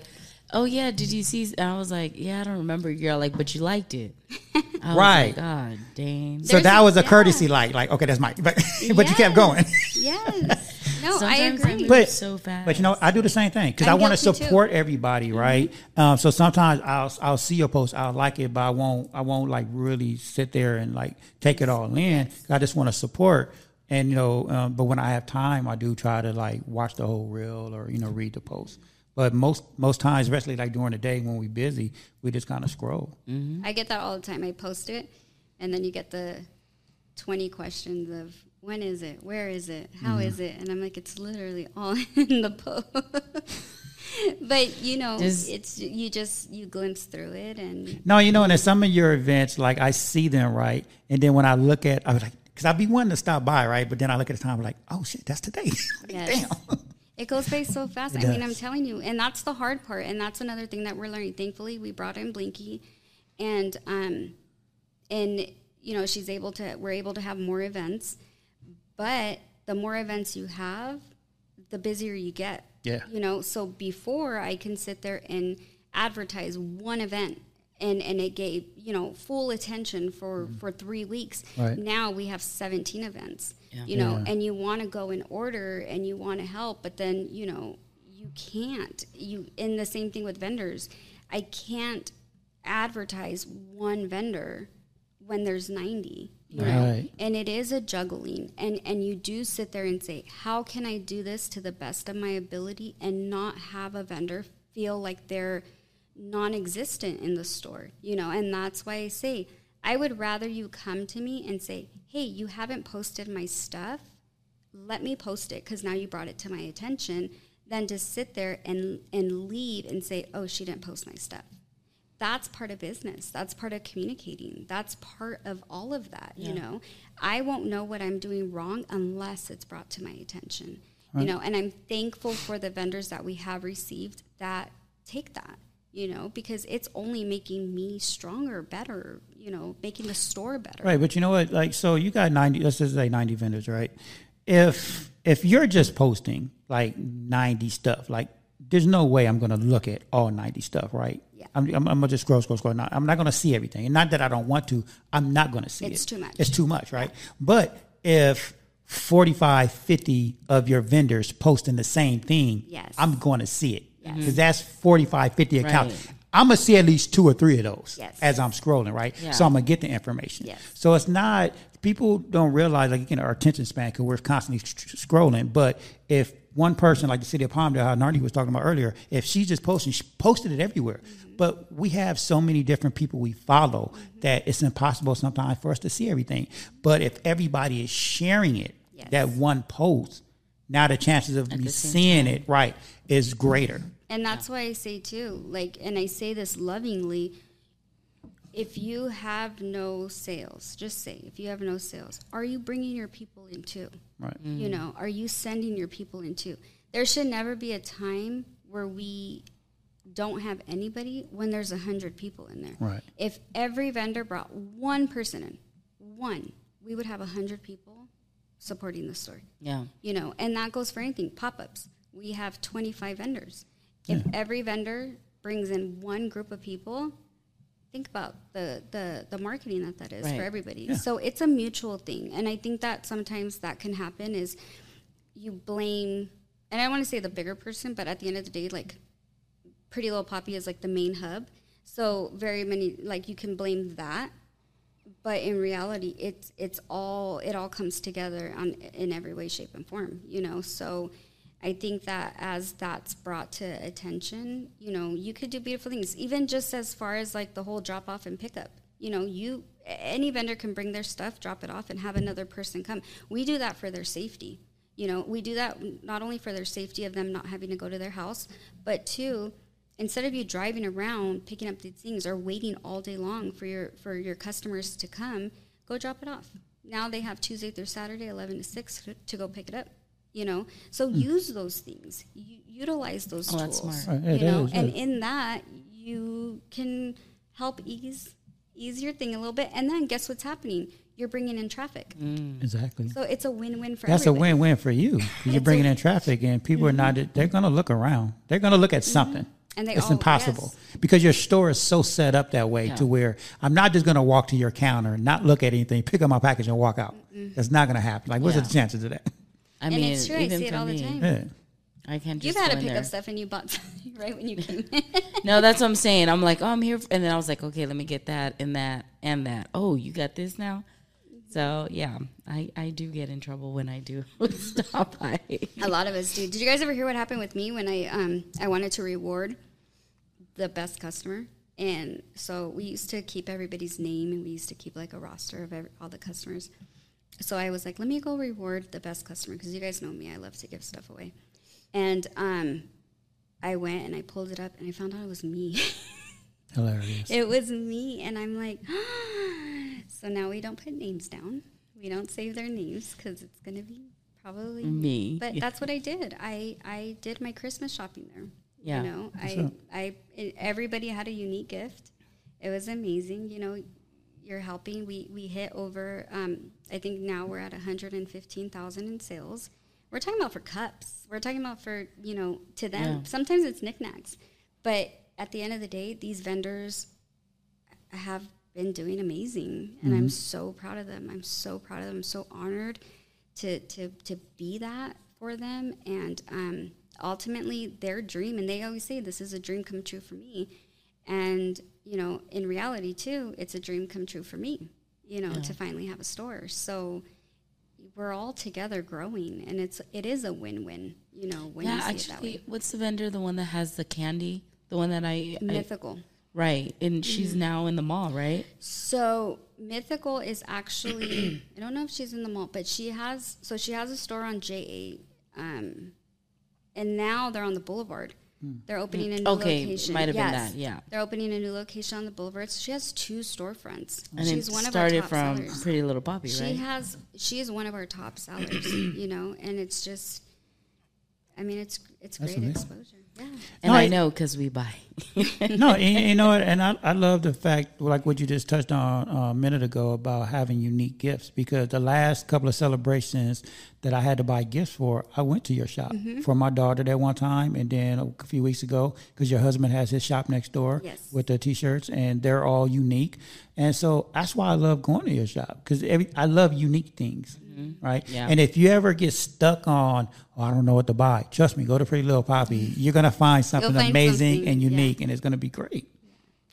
oh yeah, did you see? And I was like, yeah, I don't remember. You're like, but you liked it. I was Right. Like, God dang. So There's that a- was a yeah. courtesy light. Like okay, that's Mike, but [laughs] but you kept going. Yes. No, [laughs] I Sometimes agree. move But- so fast. But you know, I do the same thing because I I'm want to guilty too. support everybody, right? Um, so sometimes I'll I'll see your post, I'll like it, but I won't I won't like really sit there and like take it all in. I just want to support, and you know, um, but when I have time, I do try to like watch the whole reel or you know read the post. But most most times, especially like during the day when we're busy, we just kind of scroll. I get that all the time. I post it, and then you get the 20 questions of when is it? Where is it? How is it? And I'm like, it's literally all [laughs] in the post. [laughs] but you know, Just- it's you just you glimpse through it, and No, you know, and at some of your events, like I see them, right? And then when I look at, I was like, because I'd be wanting to stop by, right? But then I look at the time, like, oh shit, that's today. [laughs] like, Yes. Damn. It goes by so fast. It I mean, I'm telling you, and that's the hard part, and that's another thing that we're learning. Thankfully, we brought in Blinky, and um, and you know she's able to. We're able to have more events, but the more events you have, the busier you get. Yeah. You know, so before I can sit there and advertise one event. And, and it gave you know full attention for, mm-hmm. for three weeks. Right. Now we have seventeen events. Yeah. You know, Yeah. and you want to go in order and you want to help, but then you know you can't. You and the same thing with vendors. I can't advertise one vendor when there's ninety. You know? Right. And it is a juggling, and and you do sit there and say, how can I do this to the best of my ability and not have a vendor feel like they're non-existent in the store you know and that's why i say i would rather you come to me and say hey you haven't posted my stuff. Let me post it because now you brought it to my attention than to sit there and and leave and say oh she didn't post my stuff. That's part of business. That's part of communicating. That's part of all of that you know? I won't know what i'm doing wrong unless it's brought to my attention you know? And i'm thankful for the vendors that we have received that take that you know because it's only making me stronger better you know making the store better Right, but you know what? Like, so you got ninety. Let's just say ninety vendors, right? If if you're just posting like ninety stuff, like there's no way I'm going to look at all ninety stuff, right? Yeah. I'm, I'm, I'm gonna just scroll, scroll, scroll. Not, I'm not going to see everything, and not that I don't want to. I'm not going to see It's it. It's too much. It's too much, right? But if 45, 50 of your vendors posting the same thing, Yes. I'm going to see it Yes. because that's 45, 50 accounts. Right. I'm gonna see at least two or three of those Yes. as I'm scrolling, right? Yeah. So I'm gonna get the information. Yes. So it's not people don't realize like again our attention span because we're constantly scrolling. But if one person like the city of Palmdale, how Nardi was talking about earlier, if she's just posting, she posted it everywhere. Mm-hmm. But we have so many different people we follow that it's impossible sometimes for us to see everything. But if everybody is sharing it, Yes. that one post, now the chances of me the same seeing it right is greater. And that's why I say too, like, and I say this lovingly. If you have no sales, just say if you have no sales, are you bringing your people in too? Right. Mm. You know, are you sending your people in too? There should never be a time where we don't have anybody when there's a hundred people in there. Right. If every vendor brought one person in, one, we would have a hundred people supporting the store Yeah. you know and that goes for anything pop-ups we have 25 vendors if every vendor brings in one group of people think about the the, the marketing that that is Right. for everybody so it's a mutual thing. And i think that sometimes that can happen is you blame and i want to say the bigger person but at the end of the day like pretty little poppy is like the main hub. So very many like you can blame that but in reality it's it's all it all comes together on in every way shape and form you know? So i think that as that's brought to attention you know you could do beautiful things even just as far as like the whole drop off and pickup. You know you any vendor can bring their stuff drop it off and have another person come. We do that for their safety. You know we do that not only for their safety of them not having to go to their house but two instead of you driving around picking up these things or waiting all day long for your for your customers to come go drop it off. Now they have tuesday through saturday 11 to 6 to- to go pick it up you know so hmm. use those things U- utilize those Oh, that's tools smart. Right, you that know is, and yeah. in that you can help ease ease your thing a little bit and then guess what's happening you're bringing in traffic mm. Exactly. so it's a win-win for That's everybody. a win-win for you. 'cause You're bringing in traffic, and people are not. Mm-hmm. They're going to look around. They're going to look at mm-hmm. something. And they it's all- impossible yes. because your store is so set up that way to where I'm not just going to walk to your counter, not look at anything, pick up my package, and walk out. That's not going to happen. Like, what's Yeah. the chances of that? I And mean, it's true, I even see it for all the me, time. Yeah. I can't just you've had go to pick there. up stuff and you bought something [laughs] right when you came in [laughs] No, that's what I'm saying. I'm like, oh, I'm here, and then I was like, okay, let me get that and that and that. Oh, you got this now. So yeah, I I do get in trouble when I do [laughs] stop by. A lot of us do. Did you guys ever hear what happened with me when I um I wanted to reward the best customer? And so we used to keep everybody's name and we used to keep like a roster of every, all the customers. So I was like, let me go reward the best customer because you guys know me. I love to give stuff away. And um, I went and I pulled it up and I found out it was me. [laughs] Hilarious. it was me, and I'm like, [gasps] so now we don't put names down. We don't save their names because it's gonna be probably Me. But Yeah. that's what I did. I I did my Christmas shopping there. Yeah. You know, I I it, everybody had a unique gift. It was amazing. You know, you're helping. We we hit over. Um, I think now we're at 115,000 in sales. We're talking about for cups. We're talking about for you know to them. Yeah. Sometimes it's knickknacks, but at the end of the day, these vendors have been doing amazing, and I'm so proud of them. I'm so proud of them. I'm so honored to to to be that for them, and um, ultimately their dream. And they always say this is a dream come true for me, and you know, in reality too, it's a dream come true for me. You know, to finally have a store. So we're all together growing, and it's it is a win win. You know, when yeah, you see it that actually, way. what's the vendor? The one that has the candy? The one that I, I Mythical. right, and she's Mm-hmm. now in the mall, right? So Mythical is actually I don't know if she's in the mall, but she has so she has a store on J eight, um, and now they're on the Boulevard. Hmm. They're opening a new Okay, location. might have been that, yeah. they're opening a new location on the Boulevard. So she has two storefronts. And She's it one of our top from sellers. Pretty Little Poppy, She right? has she is one of our top sellers, [clears throat] you know, and it's just I mean it's it's That's great amazing. exposure. Yeah. and No, I I- know because we buy. [laughs] no, and, you know what? And I, I love the fact, like what you just touched on uh, a minute ago about having unique gifts. Because the last couple of celebrations that I had to buy gifts for, I went to your shop Mm-hmm. for my daughter that one time, and then a few weeks ago, because your husband has his shop next door Yes. with the t-shirts, and they're all unique. And so that's why I love going to your shop because every I love unique things, right? Yeah. And if you ever get stuck on, oh, I don't know what to buy, trust me, go to Pretty Little Poppy. You're gonna find something find amazing something, and yeah. unique, and it's gonna be great.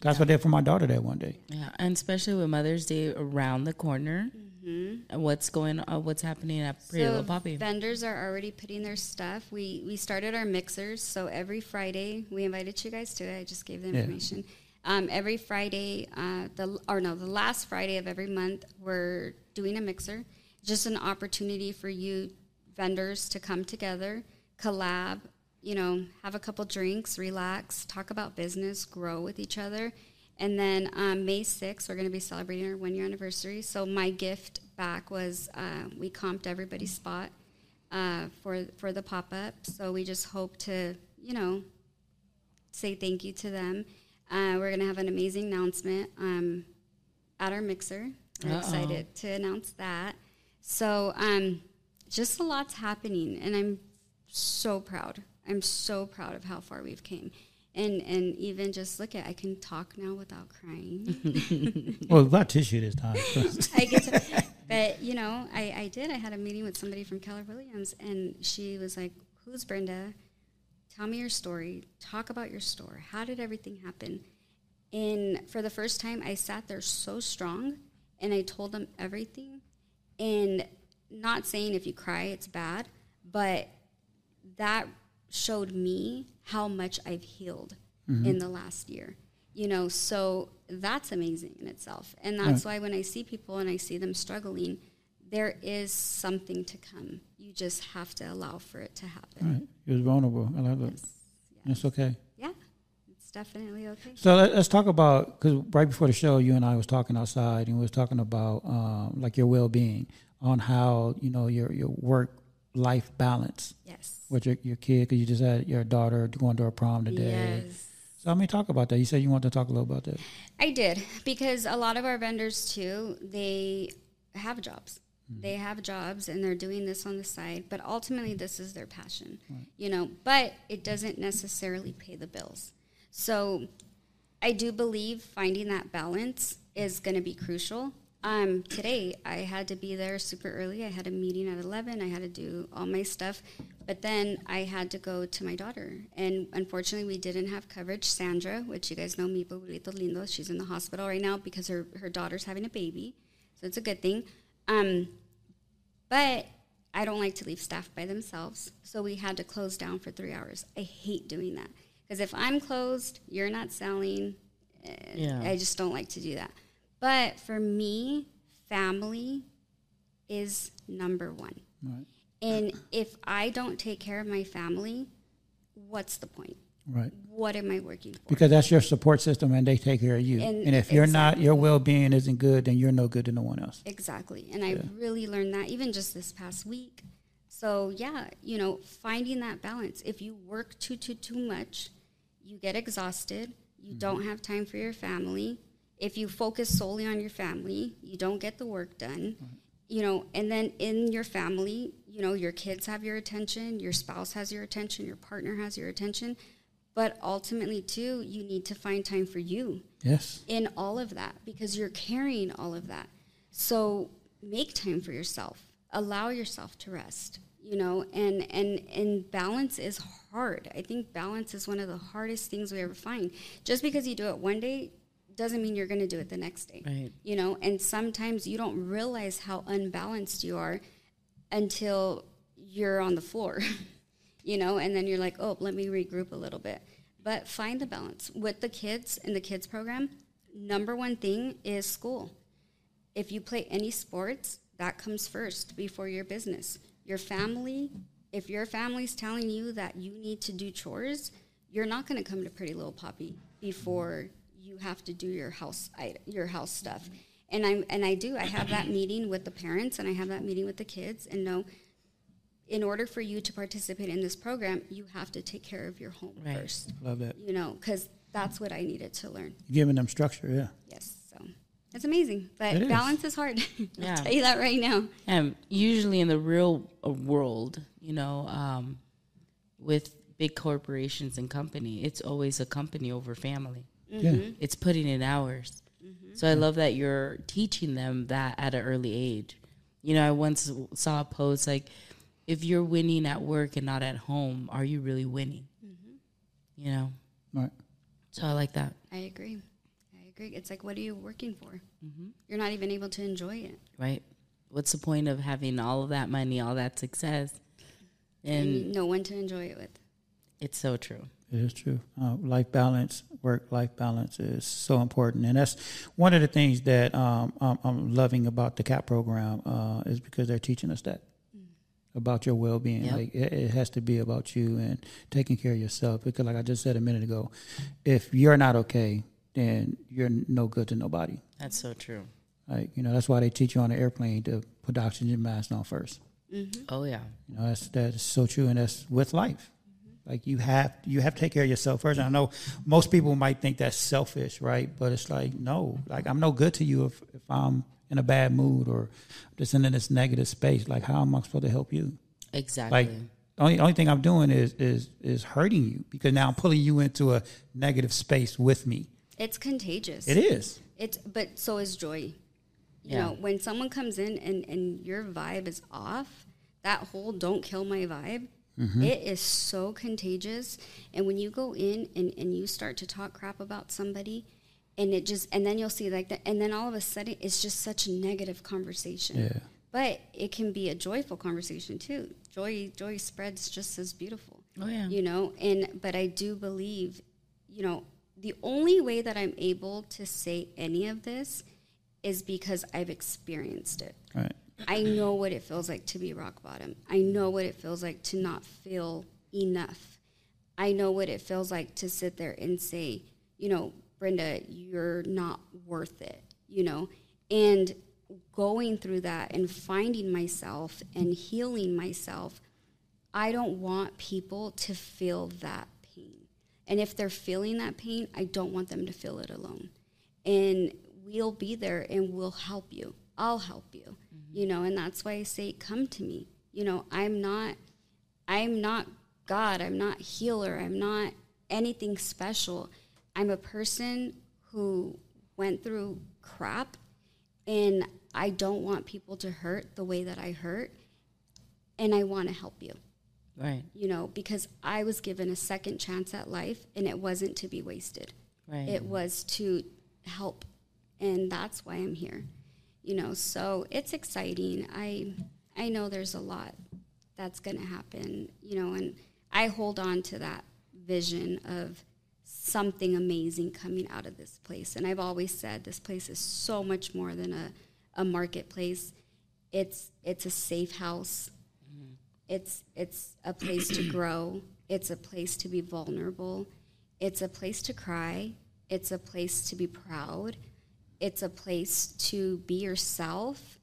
That's what I did for my daughter that one day. Yeah, and especially with Mother's Day around the corner, and what's going on, what's happening at Pretty Little Poppy. Vendors are already putting their stuff. We we started our mixers, so every Friday we invited you guys to it. I just gave the Yeah. information. Um, every Friday, uh, the or no, the last Friday of every month, we're doing a mixer. Just an opportunity for you vendors to come together, collab. You know, have a couple drinks, relax, talk about business, grow with each other. And then um, May 6th, we're going to be celebrating our one year anniversary. So my gift back was uh, we comped everybody's spot uh, for for the pop up. So we just hope to, you know, say thank you to them. Uh, we're going to have an amazing announcement um, at our mixer. I'm excited to announce that. So um, just a lot's happening, and I'm so proud. I'm so proud of how far we've came. And, and even just look at I can talk now without crying. [laughs] Well, we got tissue this time. [laughs] I get to, but you know, I, I did. I had a meeting with somebody from Keller Williams, and she was like, "Who's Brenda? Tell me your story. Talk about your store. How did everything happen?" And for the first time, I sat there so strong, and I told them everything. And not saying if you cry, it's bad, but that showed me how much I've healed mm-hmm. in the last year. You know, so that's amazing in itself. And that's why when I see people and I see them struggling, there is something to come. You just have to allow for it to happen. right. Was vulnerable. I love it. It's okay. It's definitely okay. So let, us talk about because right before the show, you and I was talking outside, and we was talking about um, like your well being on how you know your your work life balance Yes. with your your kid because you just had your daughter going to a prom today. Yes. So I mean, talk about that. You said you wanted to talk a little about that. I did because a lot of our vendors too, they have jobs. They have jobs and they're doing this on the side, but ultimately this is their passion. You know, but it doesn't necessarily pay the bills. So I do believe finding that balance is going to be crucial. Um, today I had to be there super early. I had a meeting at 11. I had to do all my stuff, but then I had to go to my daughter. And unfortunately, we didn't have coverage. Sandra, which you guys know, Mi Burrito Lindo, she's in the hospital right now because her, her daughter's having a baby. So it's a good thing. Um, but I don't like to leave staff by themselves. So we had to close down for three hours. I hate doing that because if I'm closed, you're not selling. eh, Yeah. I just don't like to do that. But for me, family is number one. Right. And if I don't take care of my family, what's the point? Right. What am I working for? Because that's your support system and they take care of you. And, And if you're not, your well being isn't good, then you're no good to no one else. Exactly. And I really learned that even just this past week. So, yeah, you know, finding that balance. If you work too, too, too much, you get exhausted. You mm-hmm. don't have time for your family. If you focus solely on your family, you don't get the work done. Mm-hmm. You know, and then in your family, you know, your kids have your attention, your spouse has your attention, your partner has your attention. But ultimately, too, you need to find time for you Yes. in all of that because you're carrying all of that. So make time for yourself. Allow yourself to rest. You know, and and and balance is hard. I think balance is one of the hardest things we ever find. Just because you do it one day doesn't mean you're going to do it the next day. Right. You know, and sometimes you don't realize how unbalanced you are until you're on the floor. [laughs] you know, and then you're like, oh, let me regroup a little bit. But find the balance with the kids in the kids program. Number one thing is school. If you play any sports, that comes first before your business. Your family, if your family's telling you that you need to do chores, you're not going to come to Pretty Little Poppy before you have to do your house your house stuff. And I and I do. I have that [coughs] meeting with the parents and I have that meeting with the kids and know in order for you to participate in this program, you have to take care of your home Right. first. Love that. You know, because that's what I needed to learn. Giving them structure, yeah. Yes, so it's amazing, but It is. balance is hard. [laughs] Yeah. I'll tell you that right now. And usually in the real uh, world, you know, um, with big corporations and company, it's always a company over family. Yeah. It's putting in hours. So I love that you're teaching them that at an early age. You know, I once saw a post like, if you're winning at work and not at home, are you really winning? You know, Right. so I like that. I agree. I agree. It's like, what are you working for? You're not even able to enjoy it. right? What's the point of having all of that money, all that success? And and no one to enjoy it with. it's so true. It is true. Uh, life balance, work life balance is so important, and that's one of the things that um, I'm, I'm loving about the CAP program uh, is because they're teaching us that about your well being. Yep. Like it, it has to be about you and taking care of yourself. Because, like I just said a minute ago, if you're not okay, then you're no good to nobody. That's so true. Like you know, that's why they teach you on the airplane to put the oxygen mask on first. Mm-hmm. Oh yeah. You know, that's that's so true, and that's with life. Mm-hmm. Like you have you have to take care of yourself first. And I know most people might think that's selfish, right? But it's like no, like I'm no good to you if if I'm in a bad mood or just in this negative space. Like how am I supposed to help you? Exactly. Like only only thing I'm doing is is is hurting you because now I'm pulling you into a negative space with me. It's contagious. It is. It's but so is joy. You Yeah. know, when someone comes in and, and your vibe is off, that whole don't kill my vibe, mm-hmm. it is so contagious. And when you go in and, and you start to talk crap about somebody and it just and then you'll see like that and then all of a sudden it's just such a negative conversation. Yeah. But it can be a joyful conversation too. Joy joy spreads just as beautiful oh yeah. you know and but i do believe you know the only way that i'm able to say any of this is because i've experienced it Right. i know what it feels like to be rock bottom i know what it feels like to not feel enough i know what it feels like to sit there and say you know brenda you're not worth it you know and going through that and finding myself and healing myself I don't want people to feel that. And if they're feeling that pain, I don't want them to feel it alone. And we'll be there and we'll help you. I'll help you. Mm-hmm. You know, and that's why I say come to me. You know, I'm not I'm not God, I'm not healer, I'm not anything special. I'm a person who went through crap and I don't want people to hurt the way that I hurt and I want to help you Right. you know, because I was given a second chance at life and it wasn't to be wasted. Right. It was to help. And that's why I'm here. You know, so it's exciting. I I know there's a lot that's going to happen, you know, and I hold on to that vision of something amazing coming out of this place. And I've always said this place is so much more than a, a marketplace. It's it's a safe house It's it's a place to [clears throat] grow. It's a place to be vulnerable. It's a place to cry. It's a place to be proud. It's a place to be yourself.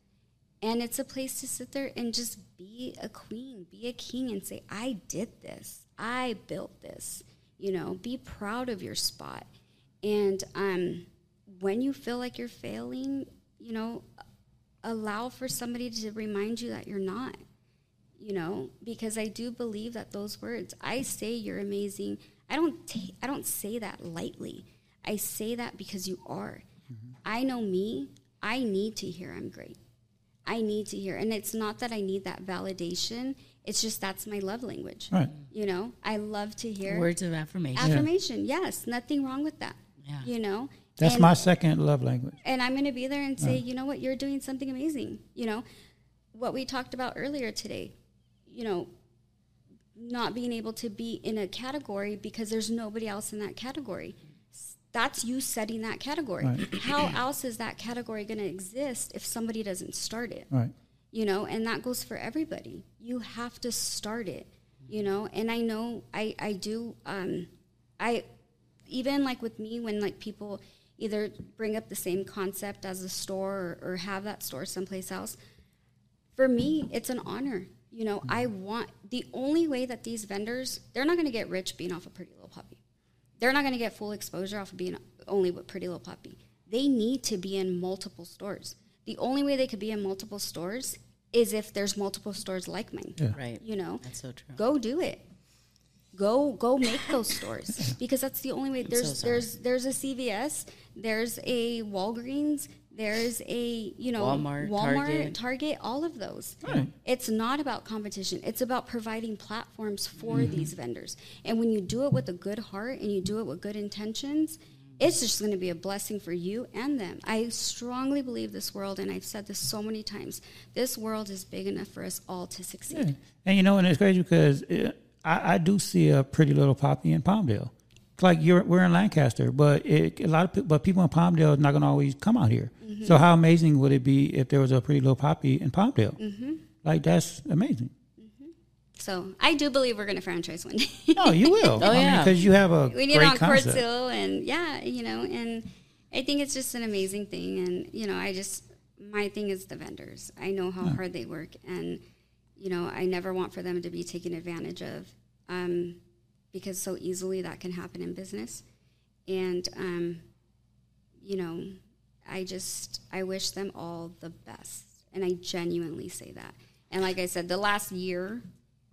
And it's a place to sit there and just be a queen, be a king, and say, I did this. I built this. You know, be proud of your spot. And um, when you feel like you're failing, you know, allow for somebody to remind you that you're not. You know, because I do believe that those words, I say you're amazing. I don't ta- I don't say that lightly. I say that because you are. Mm-hmm. I know me. I need to hear I'm great. I need to hear. And it's not that I need that validation. It's just that's my love language. Right. You know, I love to hear words of affirmation. Affirmation, yeah. yes. Nothing wrong with that. Yeah. You know? That's and, my second love language. And I'm going to be there and say, you know what, you're doing something amazing. You know, what we talked about earlier today, you know, not being able to be in a category because there's nobody else in that category. That's you setting that category. Right. [clears throat] How else is that category going to exist if somebody doesn't start it? Right. You know, and that goes for everybody. You have to start it. You know, and I know I I do. Um, I even like with me when like people either bring up the same concept as a store or, or have that store someplace else. For me, it's an honor. You know, I want the only way that these vendors, they're not going to get rich being off a Pretty Little Poppy. They're not going to get full exposure off of being only with Pretty Little Poppy. They need to be in multiple stores. The only way they could be in multiple stores is if there's multiple stores like mine. Yeah. Right. You know, that's so true. Go do it go go make those stores [laughs] because that's the only way. There's so there's there's a CVS, there's a Walgreens, there's a you know Walmart, Walmart, Target, Target all of those. Right. It's not about competition. It's about providing platforms for mm-hmm. these vendors. And when you do it with a good heart and you do it with good intentions, it's just going to be a blessing for you and them. I strongly believe this world, and I've said this so many times. This world is big enough for us all to succeed. Yeah. And you know, and it's crazy because. It, I, I do see a pretty little poppy in Palmdale. Like you're, we're in Lancaster, but it, a lot of people, but people in Palmdale are not going to always come out here. Mm-hmm. So how amazing would it be if there was a pretty little poppy in Palmdale? Mm-hmm. Like that's amazing. Mm-hmm. So I do believe we're going to franchise one day. no, you [laughs] will. oh I yeah, because you have a we need great on concept. Quartz and yeah, you know, and I think it's just an amazing thing. And you know, I just my thing is the vendors. I know how yeah. hard they work, and you know, I never want for them to be taken advantage of um, because so easily that can happen in business. And, um, you know, I just, I wish them all the best. And I genuinely say that. And like I said, the last year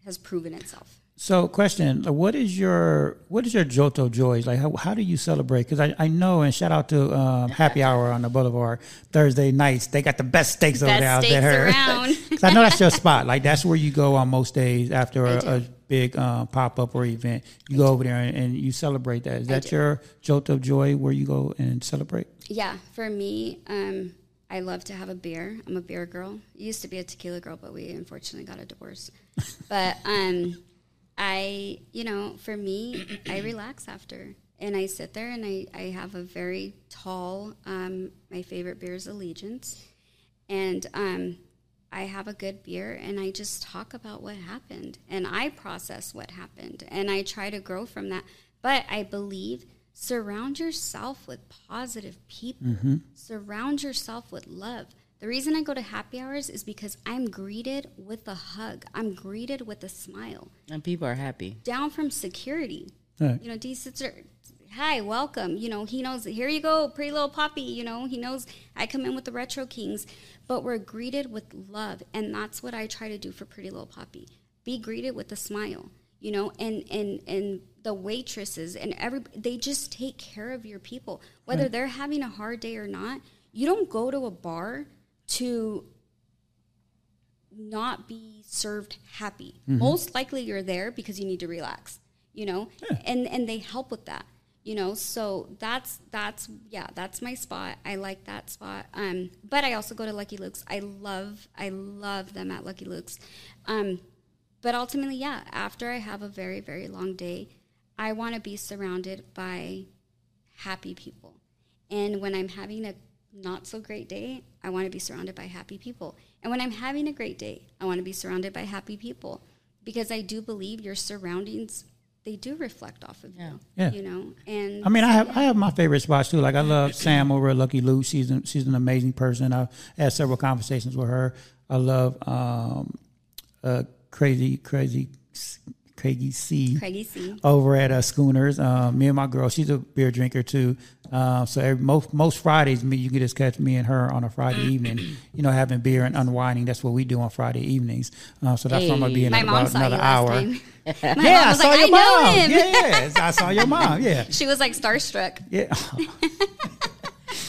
has proven itself. So, question: What is your what is your Joto joys like? How, how do you celebrate? Because I, I know, and shout out to um, Happy Hour on the Boulevard Thursday nights. They got the best steaks best over there. Steaks there. around. [laughs] Because I know that's your spot. Like that's where you go on most days after a, a, big um, pop up or event. You go over there and, and, you celebrate that. Is that your jolt of joy where you go and celebrate? Yeah, for me, um, I love to have a beer. I'm a beer girl. Used to be a tequila girl, but we unfortunately got a divorce. [laughs] but um, I, you know, for me, I relax after. And I sit there and I, I have a very tall, um, my favorite beer is Allegiance. And um, I have a good beer and I just talk about what happened. And I process what happened. And I try to grow from that. But I believe surround yourself with positive people, mm-hmm. surround yourself with love the reason I go to happy hours is because I'm greeted with a hug. I'm greeted with a smile. And people are happy. Down from security. Right. You know, D sits there, hi, welcome. You know, he knows, here you go, pretty little poppy. You know, he knows I come in with the Retro Kings, but we're greeted with love. And that's what I try to do for Pretty Little Poppy. Be greeted with a smile, you know, and, and, and the waitresses and every, they just take care of your people. Whether right. they're having a hard day or not, you don't go to a bar to not be served happy. Mm-hmm. Most likely you're there because you need to relax, you know? Yeah. And and they help with that. You know, so that's that's yeah, that's my spot. I like that spot. Um, but I also go to Lucky Luke's. I love I love them at Lucky Luke's. Um, but ultimately, yeah, after I have a very very long day, I want to be surrounded by happy people. And when I'm having a not so great day, I want to be surrounded by happy people. And when I'm having a great day, I want to be surrounded by happy people because I do believe your surroundings they do reflect off of you. Yeah. You know, and I mean, I have I have my favorite spots too. Like I love [clears throat] Sam over at Lucky Luke. She's an, she's an amazing person. I've had several conversations with her. I love um, uh, crazy crazy Craigie C. Craigie C. over at uh, Schooners. Um, me and my girl, she's a beer drinker too. Uh, so every, most most Fridays, me you can just catch me and her on a Friday evening. You know, having beer and unwinding. That's what we do on Friday evenings. Uh, so that's what I'm gonna be in My about saw another hour. [laughs] My Yeah, mom I saw like, your I know mom. him. Yes, I saw your mom. Yeah, [laughs] She was like starstruck. yeah. [laughs]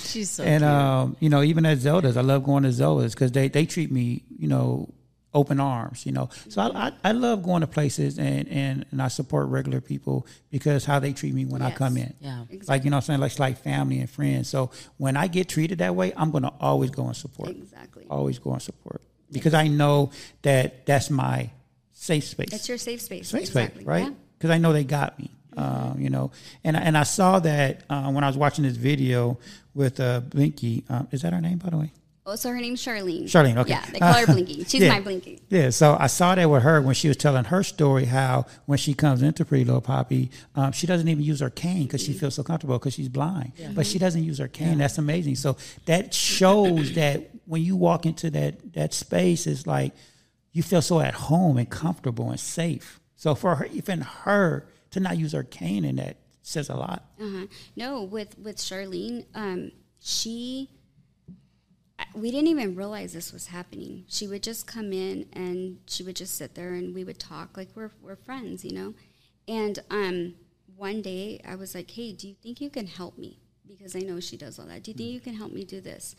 She's so and cute. um, you know, even at Zelda's, I love going to Zelda's because they they treat me, you know, open arms. You know, so I, I I love going to places and and and I support regular people because how they treat me when I come in. Yeah. Exactly. Like you know, what I'm saying like it's like family and friends. So when I get treated that way, I'm gonna always go and support. Exactly. Always go and support because I know that that's my safe space It's your safe space. safe exactly. space, right? Yeah. Because I know they got me. Um, you know, and and I saw that uh, when I was watching this video with uh, Blinky. Um, is that her name, by the way? Oh, so her name's Charlene. Charlene, okay. Yeah, they call her Blinky. [laughs] She's Yeah. my Blinky. Yeah, so I saw that with her when she was telling her story. How when she comes into Pretty Little Poppy, um, she doesn't even use her cane because she feels so comfortable because she's blind. But she doesn't use her cane. That's amazing. So that shows that when you walk into that that space, it's like you feel so at home and comfortable and safe. So for her, even her to not use her cane in that says a lot. Uh-huh. No, with with Charlene, um, she I- we didn't even realize this was happening. She would just come in and she would just sit there and we would talk like we're we're friends, you know. And um, one day I was like, "Hey, do you think you can help me?" Because I know she does all that. Do you think you can help me do this?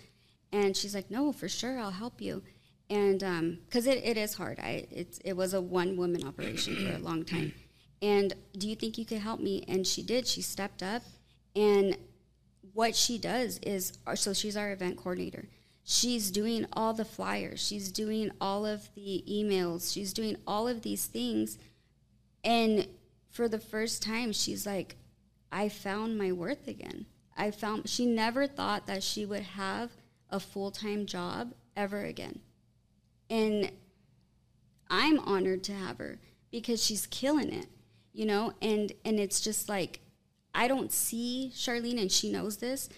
And she's like, "No, for sure, I'll help you." And because it, it is hard, I it's it was a one woman operation for a long time. And do you think you could help me? And she did. She stepped up, and what she does is so she's our event coordinator. She's doing all the flyers. She's doing all of the emails. She's doing all of these things. And for the first time, she's like, I found my worth again. I found, she never thought that she would have a full time job ever again. And I'm honored to have her because she's killing it, you know? And, and it's just like, I don't see Charlene, and she knows this.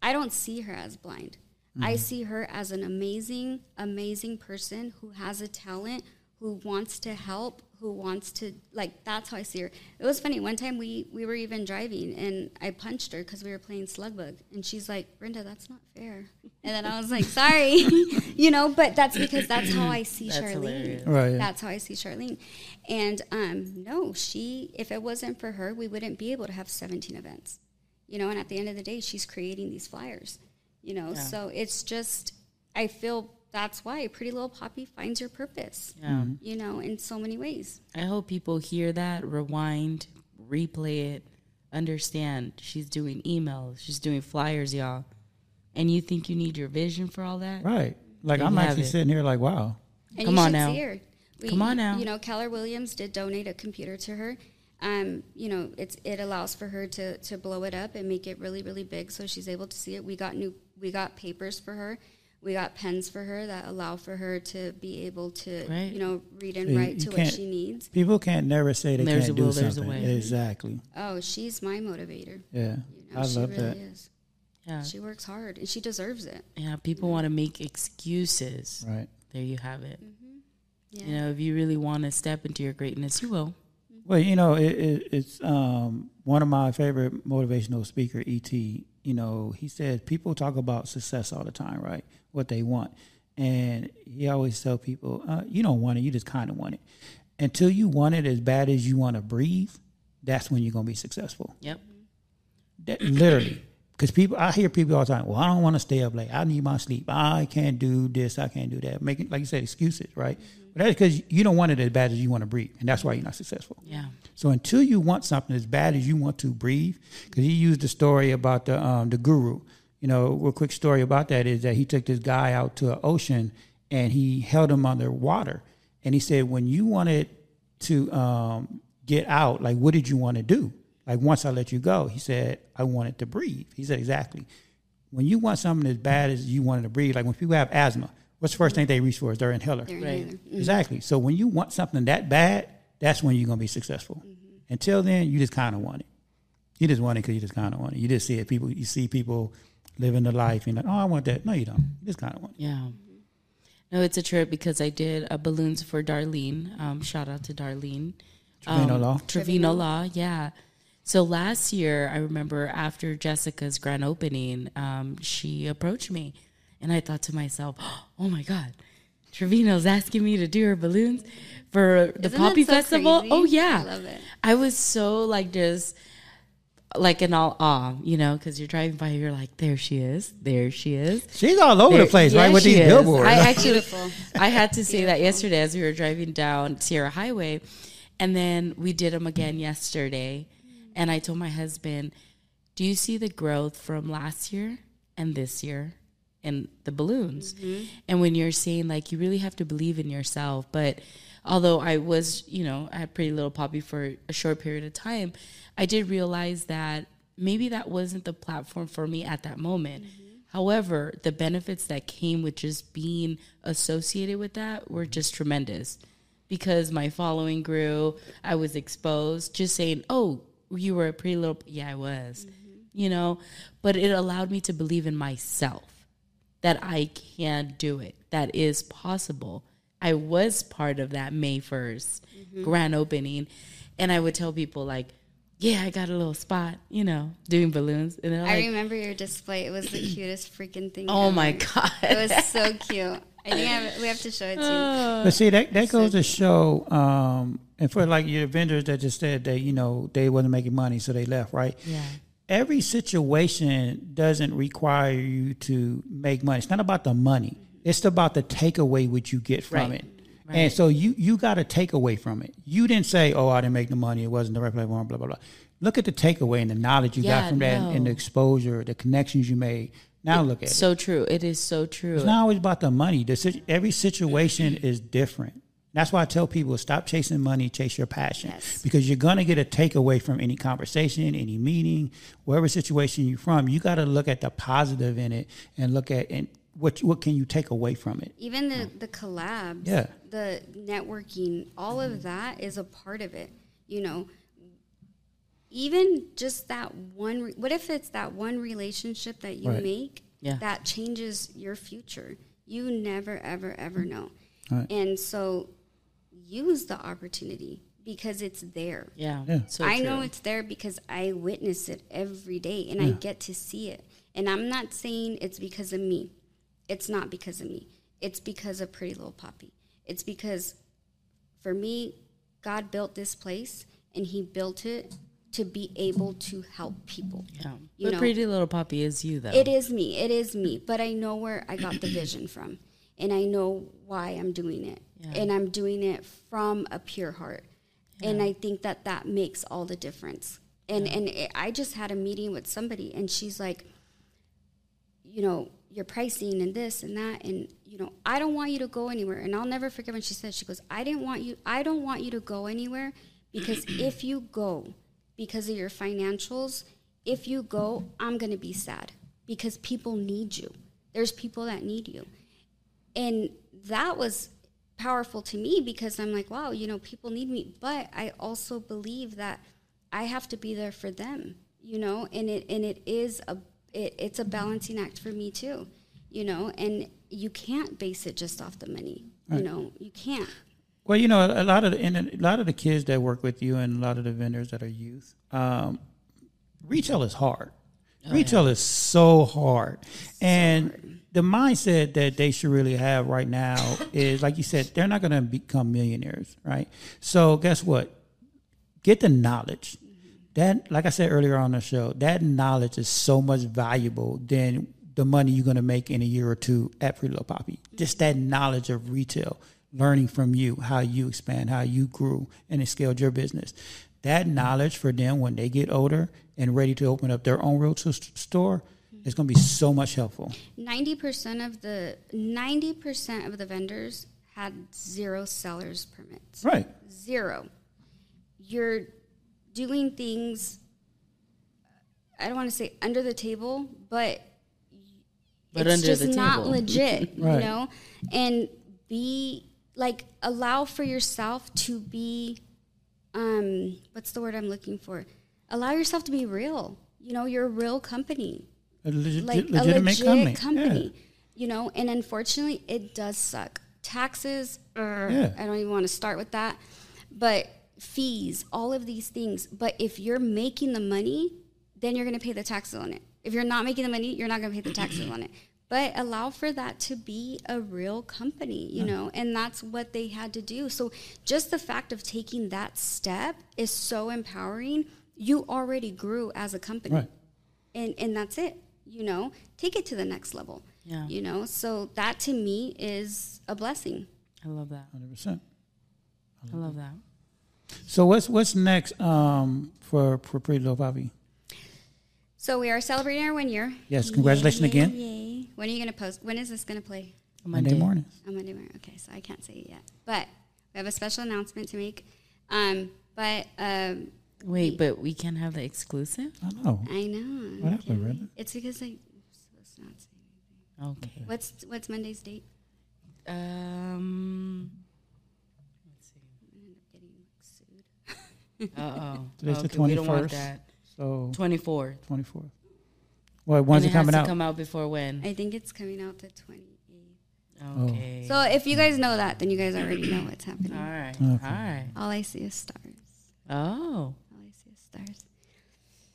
I don't see her as blind. I see her as an amazing, amazing person who has a talent, who wants to help, who wants to like. That's how I see her. It was funny. One time we we were even driving, and I punched her because we were playing slug bug, and she's like, "Brenda, that's not fair." And then I was like, "Sorry," [laughs] you know. But that's because that's how I see [clears throat] That's Charlene. hilarious. Right. yeah. That's how I see Charlene. And um, no, she, if it wasn't for her, we wouldn't be able to have 17 events. You know, and at the end of the day, she's creating these flyers. You know, so it's just, I feel that's why Pretty Little Poppy finds your purpose. Yeah. You know, in so many ways. I hope people hear that, rewind, replay it, understand. She's doing emails, she's doing flyers, y'all. And you think you need your vision for all that? Right. Like There I'm you actually it. sitting here like, wow. And Come you on now. see her. We, Come on now. You know, Keller Williams did donate a computer to her. Um, you know, it's it allows for her to to blow it up and make it really really big, so she's able to see it. We got new, we got papers for her. We got pens for her that allow for her to be able to, Right. you know, read and You- write you to what she needs. People can't never say they There's can't a do will, there's a something. way. Exactly. Oh, she's my motivator. Yeah. You know, I she love really that. is. Yeah. She works hard and she deserves it. Yeah. People want to make excuses. Right. There you have it. Yeah. You know, if you really want to step into your greatness, you will. Well, you know, it, it, it's um, one of my favorite motivational speaker, ET. You know, he said people talk about success all the time, right? What they want, and he always tell people, uh, you don't want it, you just kind of want it. Until you want it as bad as you want to breathe, that's when you're gonna be successful. Yep. That, literally. Because people, I hear people all the time. Well, I don't want to stay up late. I need my sleep. I can't do this. I can't do that. Making, like you said, excuses, right? But that's because you don't want it as bad as you want to breathe, and that's why you're not successful. Yeah. So until you want something as bad as you want to breathe, because he used the story about the um, the guru. You know, a real quick story about that is that he took this guy out to an ocean and he held him underwater, and he said, when you wanted to um, get out, like what did you want to do? Like once I let you go, he said, I wanted to breathe. He said exactly. When you want something as bad as you wanted to breathe, like when people have asthma, What's the first thing they reach for? Is their inhaler. Their Right. inhaler. Exactly. So when you want something that bad, that's when you're gonna be successful. Until then, you just kind of want it. You just want it because you just kind of want it. You just see it. People, you see people living the life, and you're like, oh, I want that. No, you don't. You just kind of want it. Yeah. No, it's a trip because I did uh, balloons for Darlene. Um, shout out to Darlene. Trevino Law? Trevino Law, yeah. So last year, I remember after Jessica's grand opening, um, she approached me, and I thought to myself, [gasps] "Oh my God, Trevino's asking me to do her balloons for the Isn't Poppy so Festival." crazy? Oh yeah, I love it. I was so like just like in all awe, you know, because you're driving by, you're like, "There she is, there she is." She's all over the place, yeah, right? With these is. billboards. I [laughs] actually, I had to say that yesterday as we were driving down Sierra Highway, and then we did them again yesterday, and I told my husband, "Do you see the growth from last year and this year?" And the balloons, mm-hmm. and when you're saying like you really have to believe in yourself, but although I was, you know, I had pretty little poppy for a short period of time, I did realize that maybe that wasn't the platform for me at that moment. Mm-hmm. However, the benefits that came with just being associated with that were just tremendous. Because my following grew. I was exposed, just saying, Oh, you were a pretty little, yeah, I was, mm-hmm. you know, but it allowed me to believe in myself that I can do it, that is possible. I was part of that May 1st grand opening, and I would tell people, like, yeah, I got a little spot, you know, doing balloons. And I like, remember your display. It was the [clears throat] cutest freaking thing. oh ever. my God. It was so cute. I think I have, we have to show it to you. [sighs] But see, that that goes to show, um, and for like your vendors that just said that you know they wasn't making money, so they left, right? Yeah. Every situation doesn't require you to make money. It's not about the money. It's about the takeaway which you get from Right. it. And so you you got to take away from it. You didn't say, "Oh, I didn't make the money. It wasn't the right platform." Blah blah blah. Look at the takeaway and the knowledge you Yeah, got from that, and, and the exposure, the connections you made. Now look at it. So true. It is so true. It's not always about the money. The, every situation [clears throat] is different. That's why I tell people stop chasing money, chase your passion. Yes. Because you're going to get a takeaway from any conversation, any meeting, wherever situation you're from. You got to look at the positive in it and look at and what what can you take away from it. Even the mm. the collabs, Yeah. the networking, all of that is a part of it. You know, even just that one. Re- what if it's that one relationship that you Right. make Yeah. that changes your future? You never, ever, ever mm. know. Right. And so, use the opportunity because it's there. yeah. Yeah. So I know it's there because I witness it every day and I get to see it. And I'm not saying it's because of me. It's not because of me. It's because of Pretty Little Poppy. It's because for me, God built this place and He built it to be able to help people. Yeah. You but know. Pretty Little Poppy is you, though. It is me. It is me. But I know where I got the vision from. And I know why I'm doing it. Yeah. And I'm doing it from a pure heart. And I think that that makes all the difference. And and it, I just had a meeting with somebody and she's like you know, your pricing and this and that and you know, I don't want you to go anywhere. And I'll never forget when she said she goes, "I didn't want you I don't want you to go anywhere because [clears throat] if you go because of your financials, if you go, I'm going to be sad because people need you. There's people that need you." And that was powerful to me because I'm like, wow, you know, people need me, but I also believe that I have to be there for them, you know, and it and it is a it, it's a balancing act for me too, you know, and you can't base it just off the money, you know, you can't. Well, you know, a lot of the, and a lot of the kids that work with you and a lot of the vendors that are youth, um, retail is hard. Oh, retail is so hard, and the mindset that they should really have right now is, like you said, they're not going to become millionaires, right? So, guess what? Get the knowledge. That, like I said earlier on the show, that knowledge is so much valuable than the money you're going to make in a year or two at Pretty Little Poppy. Just that knowledge of retail, learning from you, how you expand, how you grew and it scaled your business. That knowledge for them when they get older and ready to open up their own retail store is going to be so much helpful. Ninety percent of the ninety percent of the vendors had zero sellers permits. Right. Zero. You're doing things. I don't want to say under the table, but But it's under just the not table. legit, [laughs] Right. you know? And be like allow for yourself to be um what's the word I'm looking for? Allow yourself to be real. You know, you're a real company. A legit, Like a legit company. company. You know, and unfortunately it does suck. Taxes, er, Yeah. I don't even want to start with that. But fees, all of these things. But if you're making the money, then you're going to pay the taxes on it. If you're not making the money, you're not going to pay the taxes on it. [clears throat] But allow for that to be a real company, you know, and that's what they had to do. So just the fact of taking that step is so empowering. You already grew as a company Right. and and that's it you know take it to the next level Yeah. you know so that to me is a blessing I love that. 100%. I love that. So what's what's next um, for for Pretty Little Poppy? so we are celebrating our one year Yes, congratulations Yay, again. yay. when are you going to post when is this going to play Monday, morning. on monday morning okay so i can't say it yet but we have a special announcement to make um but um Wait, but we can't have the exclusive? I know. i know What happened, really? it's because i supposed to not say Okay. what's what's monday's date Um. Let's see. Getting sued Uh oh. [laughs] Today's the We don't want 21st. that. So Twenty fourth. 24th. Well, when's and it coming has out? to come out before when? i think it's coming out the 28th Okay. So if you guys know that, then you guys already know what's happening. all right. Okay. All right. All I see is stars. Oh. All I see is stars.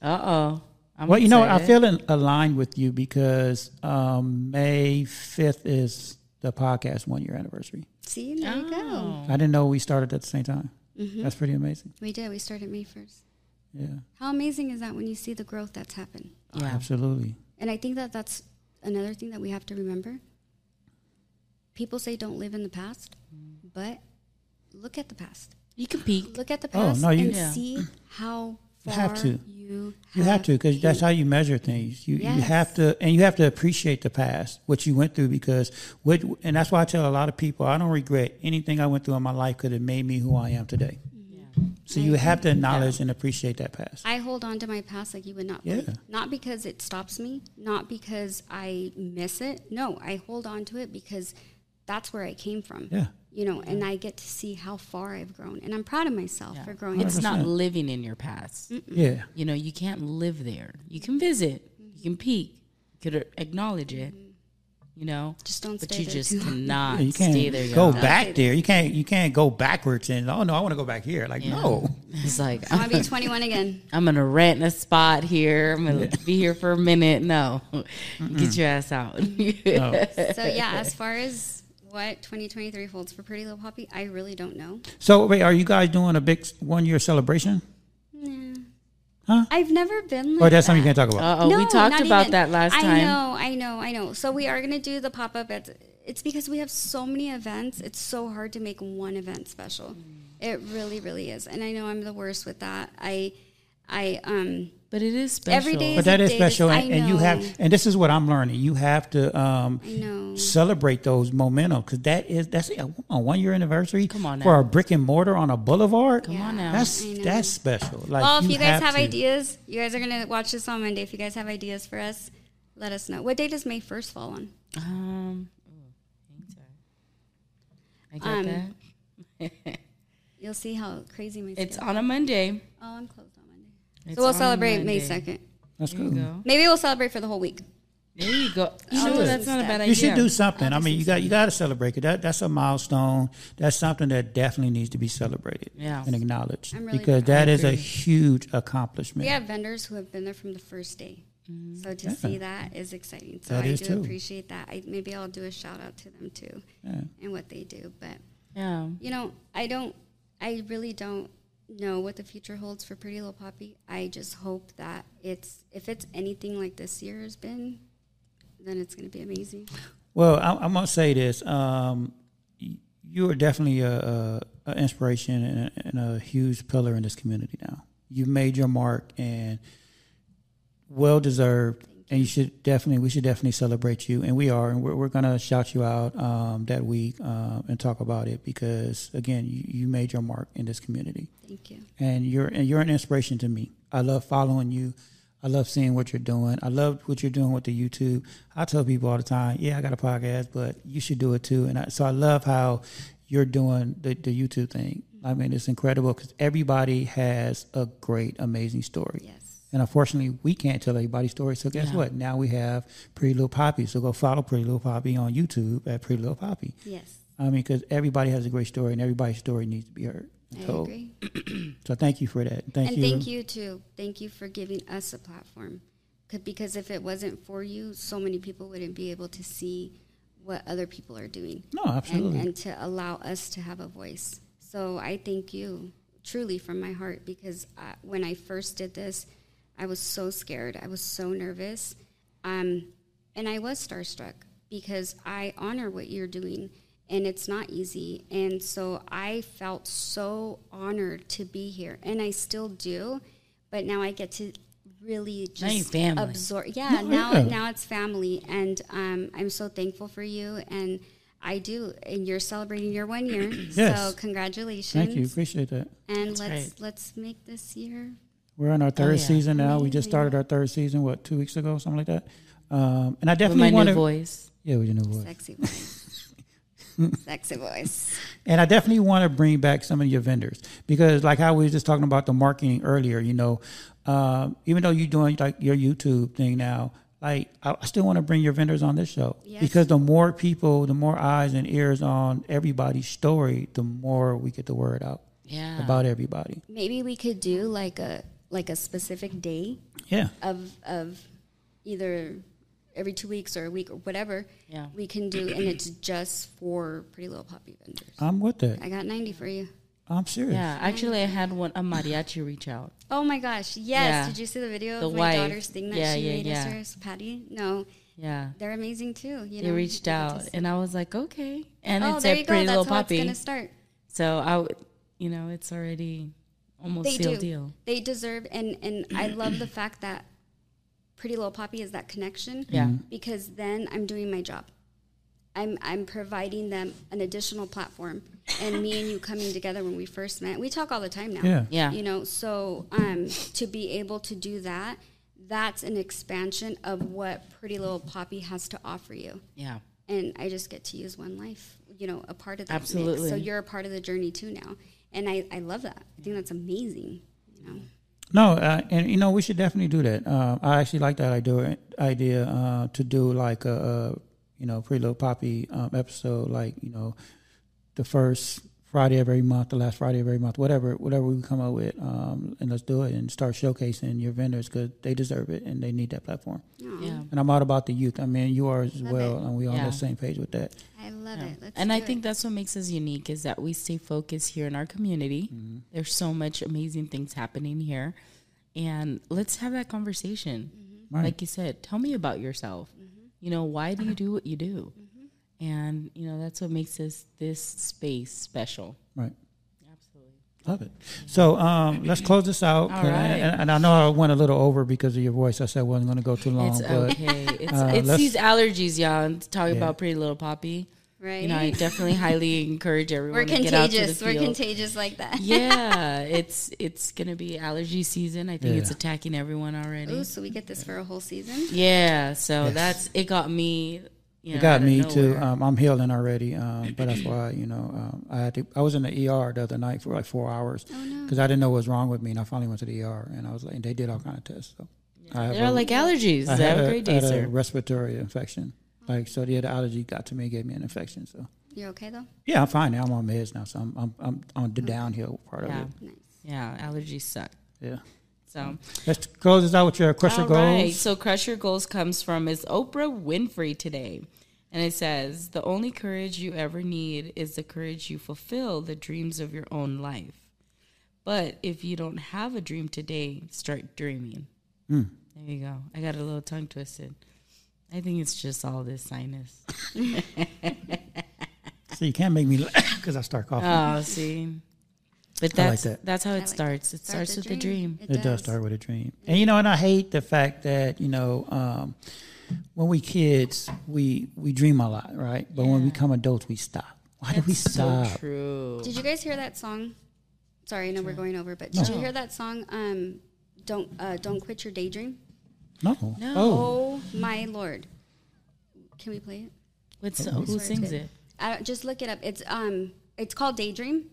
Uh oh. I'm well, you know, I feel in, aligned with you because um, May 5th is the podcast one year anniversary. See, there you go. Oh. I didn't know we started at the same time. Mm-hmm. That's pretty amazing. We did. We started May 1st. Yeah, How amazing is that when you see the growth that's happened? Yeah. absolutely. And I think that that's another thing that we have to remember. People say don't live in the past, but look at the past. You can peek. Look at the Oh, past no, you- and Yeah. see how You have to. you You have to because that's how you measure things. You you have to, and you have to appreciate the past, what you went through, because what, and that's why I tell a lot of people I don't regret anything I went through in my life because it made me who I am today. So you have to acknowledge and appreciate that past. I hold on to my past like you would not. Yeah. believe. Not because it stops me, not because I miss it. No, I hold on to it because that's where I came from. Yeah. You know, and I get to see how far I've grown, and I'm proud of myself for growing. It's up. not 100%. living in your past. Yeah, You know, you can't live there. You can visit. You can peek. You could acknowledge it. Mm-hmm. You know, Just don't but stay you there just too long. cannot you can't stay there. go y'all. back there. You can't you can't go backwards and oh no, I want to go back here. Like Yeah. no, [laughs] It's like I want to be [laughs] 21 again. I'm gonna rent a spot here. I'm gonna be here for a minute. No, [laughs] get your ass out. no. So yeah, as far as what 2023 holds for Pretty Little Poppy, I really don't know. So wait, are you guys doing a big one year celebration? Nah. Huh? I've never been. Like Or that's something you can't talk about? Uh oh, we talked not about even. that last time. I know, I know, I know. So we are gonna do the pop up. At it's because we have so many events. It's so hard to make one event special. It really, really is. And I know I'm the worst with that. I, I um. But it is special. Every day But is that a is day special, and, and you have, and this is what I'm learning. You have to um, celebrate those momentum because that is that's a, a one year anniversary. Come on for a brick and mortar on a boulevard. Come on now. That's that's special. Like, well, if you guys have to. ideas, you guys are gonna watch this on Monday. If you guys have ideas for us, let us know. What day does May first fall on? Um, ooh, hang tight. I got Um, that. [laughs] You'll see how crazy my. It's on a Monday. Oh, I'm closed on Monday. It's so we'll celebrate Monday. May second. That's There cool. go. Maybe we'll celebrate for the whole week. There you go. You I'll know that's not a bad idea. You should do something. I mean, you got you got to celebrate it. That that's a milestone. That's something that definitely needs to be celebrated Yeah. and acknowledged really because proud. that I is a huge accomplishment. We have vendors who have been there from the first day. Mm-hmm. So to Yeah. see that is exciting. So That I is do too. appreciate that. I, maybe I'll do a shout out to them too Yeah. and what they do. But Yeah. you know, I don't. I really don't know what the future holds for Pretty Little Poppy. I just hope that it's if it's anything like this year has been, then it's going to be amazing. Well, I, I'm gonna say this. Um, you are definitely a, a, a inspiration and a, and a huge pillar in this community. Now you've made your mark and well deserved. And you should definitely, we should definitely celebrate you, and we are, and we're, we're gonna shout you out um, that week um, and talk about it because again, you, you made your mark in this community Thank you. and you're and you're an inspiration to me. I love following you. I love seeing what you're doing. I love what you're doing with the YouTube. I tell people all the time, yeah, I got a podcast, but you should do it too. And I, so I love how you're doing the, the YouTube thing. I mean, it's incredible because everybody has a great, amazing story. Yes. And unfortunately, we can't tell everybody's story. So guess Yeah. what? Now we have Pretty Little Poppy. So go follow Pretty Little Poppy on YouTube at Pretty Little Poppy. Yes. I mean, because everybody has a great story, and everybody's story needs to be heard. I So, agree. [clears throat] so thank you for that. Thank you and you. thank you too. Thank you for giving us a platform, Because if it wasn't for you, so many people wouldn't be able to see what other people are doing. No, absolutely. And, and to allow us to have a voice. So I thank you truly from my heart because I, when I first did this, I was so scared. I was so nervous. Um, and I was starstruck because I honor what you're doing and it's not easy. And so I felt so honored to be here and I still do. But now I get to really just absorb. Yeah, No, now yeah. now it's family, and um, I'm so thankful for you. And I do, and you're celebrating your one year. [clears throat] Yes. So congratulations. Thank you. Appreciate that. And That's let's right. let's make this year. We're in our third Oh, yeah. season now. We just started our third season, what, two weeks ago, something like that. Um, and I With definitely my want new to. voice. Yeah, with your new voice. Sexy voice. [laughs] Sexy voice. And I definitely want to bring back some of your vendors because, like how we were just talking about the marketing earlier, you know, um, even though you're doing like your YouTube thing now, like I, I still want to bring your vendors on this show Yes. because the more people, the more eyes and ears on everybody's story, the more we get the word out Yeah. about everybody. Maybe we could do like a like a specific day Yeah, of of either every two weeks or a week or whatever. Yeah. We can do, and it's just for Pretty Little Poppy vendors. I'm with that. I got ninety for you. I'm serious. yeah. Actually, I had one a mariachi reach out. Oh my gosh! Yes. Yeah. Did you see the video The of my wife. daughter's thing that Yeah, she yeah, made yeah. us, Patty? No, Yeah. they're amazing too. You know? They reached You out, and I was like, okay. And oh, it's there a you go. pretty That's little how puppy. it's gonna start. So I, would- you know, it's already almost They sealed do. deal. They deserve, and and I [clears throat] love the fact that Pretty Little Poppy is that connection. Yeah. Because then I'm doing my job. I'm I'm providing them an additional platform, and me and you coming together when we first met. We talk all the time now. Yeah. Yeah. You know, so um, to be able to do that, that's an expansion of what Pretty Little Poppy has to offer you. Yeah. And I just get to use one life, you know, a part of that. mix. Absolutely. So you're a part of the journey too now, and I I love that. I think that's amazing. You know. No, uh, and you know we should definitely do that. Uh, I actually like that idea idea uh, to do like a, a you know pretty little poppy um, episode, like you know the first Friday of every month, the last Friday of every month, whatever whatever we come up with, um, and let's do it and start showcasing your vendors because they deserve it and they need that platform. Aw, Yeah. And I'm all about the youth. I mean, you are as Love well, it. and we are on the same page with that. I love Yeah. it. Let's and I do think it. that's what makes us unique is that we stay focused here in our community. Mm-hmm. There's so much amazing things happening here, and let's have that conversation. Right. Like you said, tell me about yourself. You know, why do you do what you do? And you know, that's what makes this this space special. Right. Absolutely. Love it. So um, let's close this out. All right. and, and I know I went a little over because of your voice. I said I wasn't going to go too long, It's but okay. It's uh, it's these allergies, y'all. And talking Yeah. about Pretty Little Poppy. right. You know, I definitely highly encourage everyone We're to get out to the contagious. We're field. contagious like that. yeah, [laughs] it's it's gonna be allergy season. I think Yeah. it's attacking everyone already. Ooh, so we get this for a whole season. Yeah, so Yes. that's it. Got me. You know, It got out of me too. Um, I'm healing already, um, but that's [clears throat] why you know um, I had to. I was in the ER the other night for like four hours Oh no. because I didn't know what was wrong with me, and I finally went to the ER, and I was like, and they did all kind of tests. So I have They're a- like allergies. I Have had a great day, had a respiratory infection. Like so, yeah, the allergy got to me, gave me an infection. So You're okay though. yeah, I'm fine now. I'm on meds now, so I'm I'm I'm on the downhill part Yeah, of it. Nice. yeah. Allergies suck. Yeah. So, Let's close this out with your crusher all goals. right. So, crush your goals comes from is Oprah Winfrey today, and it says the only courage you ever need is the courage you fulfill the dreams of your own life. But if you don't have a dream today, start dreaming. Hmm. There you go. I got a little tongue twisted. I think it's just all this sinus. [laughs] So you can't make me because [coughs] I start coughing. Oh, see. But I like that's that. that's how it like starts. It Start starts with the dream. It does start with a dream. And you know, and I hate the fact that, you know, um, when we kids, we we dream a lot, right? But when we Yeah. become adults, we stop. Why do we That's so stop? true. Did you guys hear that song? Sorry, I know we're going over, but did you hear that song? Um, don't uh, don't quit your daydream. No. No. Oh. Oh my lord! Can we play it? What's, I who sings good. it? I don't, just look it up. It's um, it's called Daydream,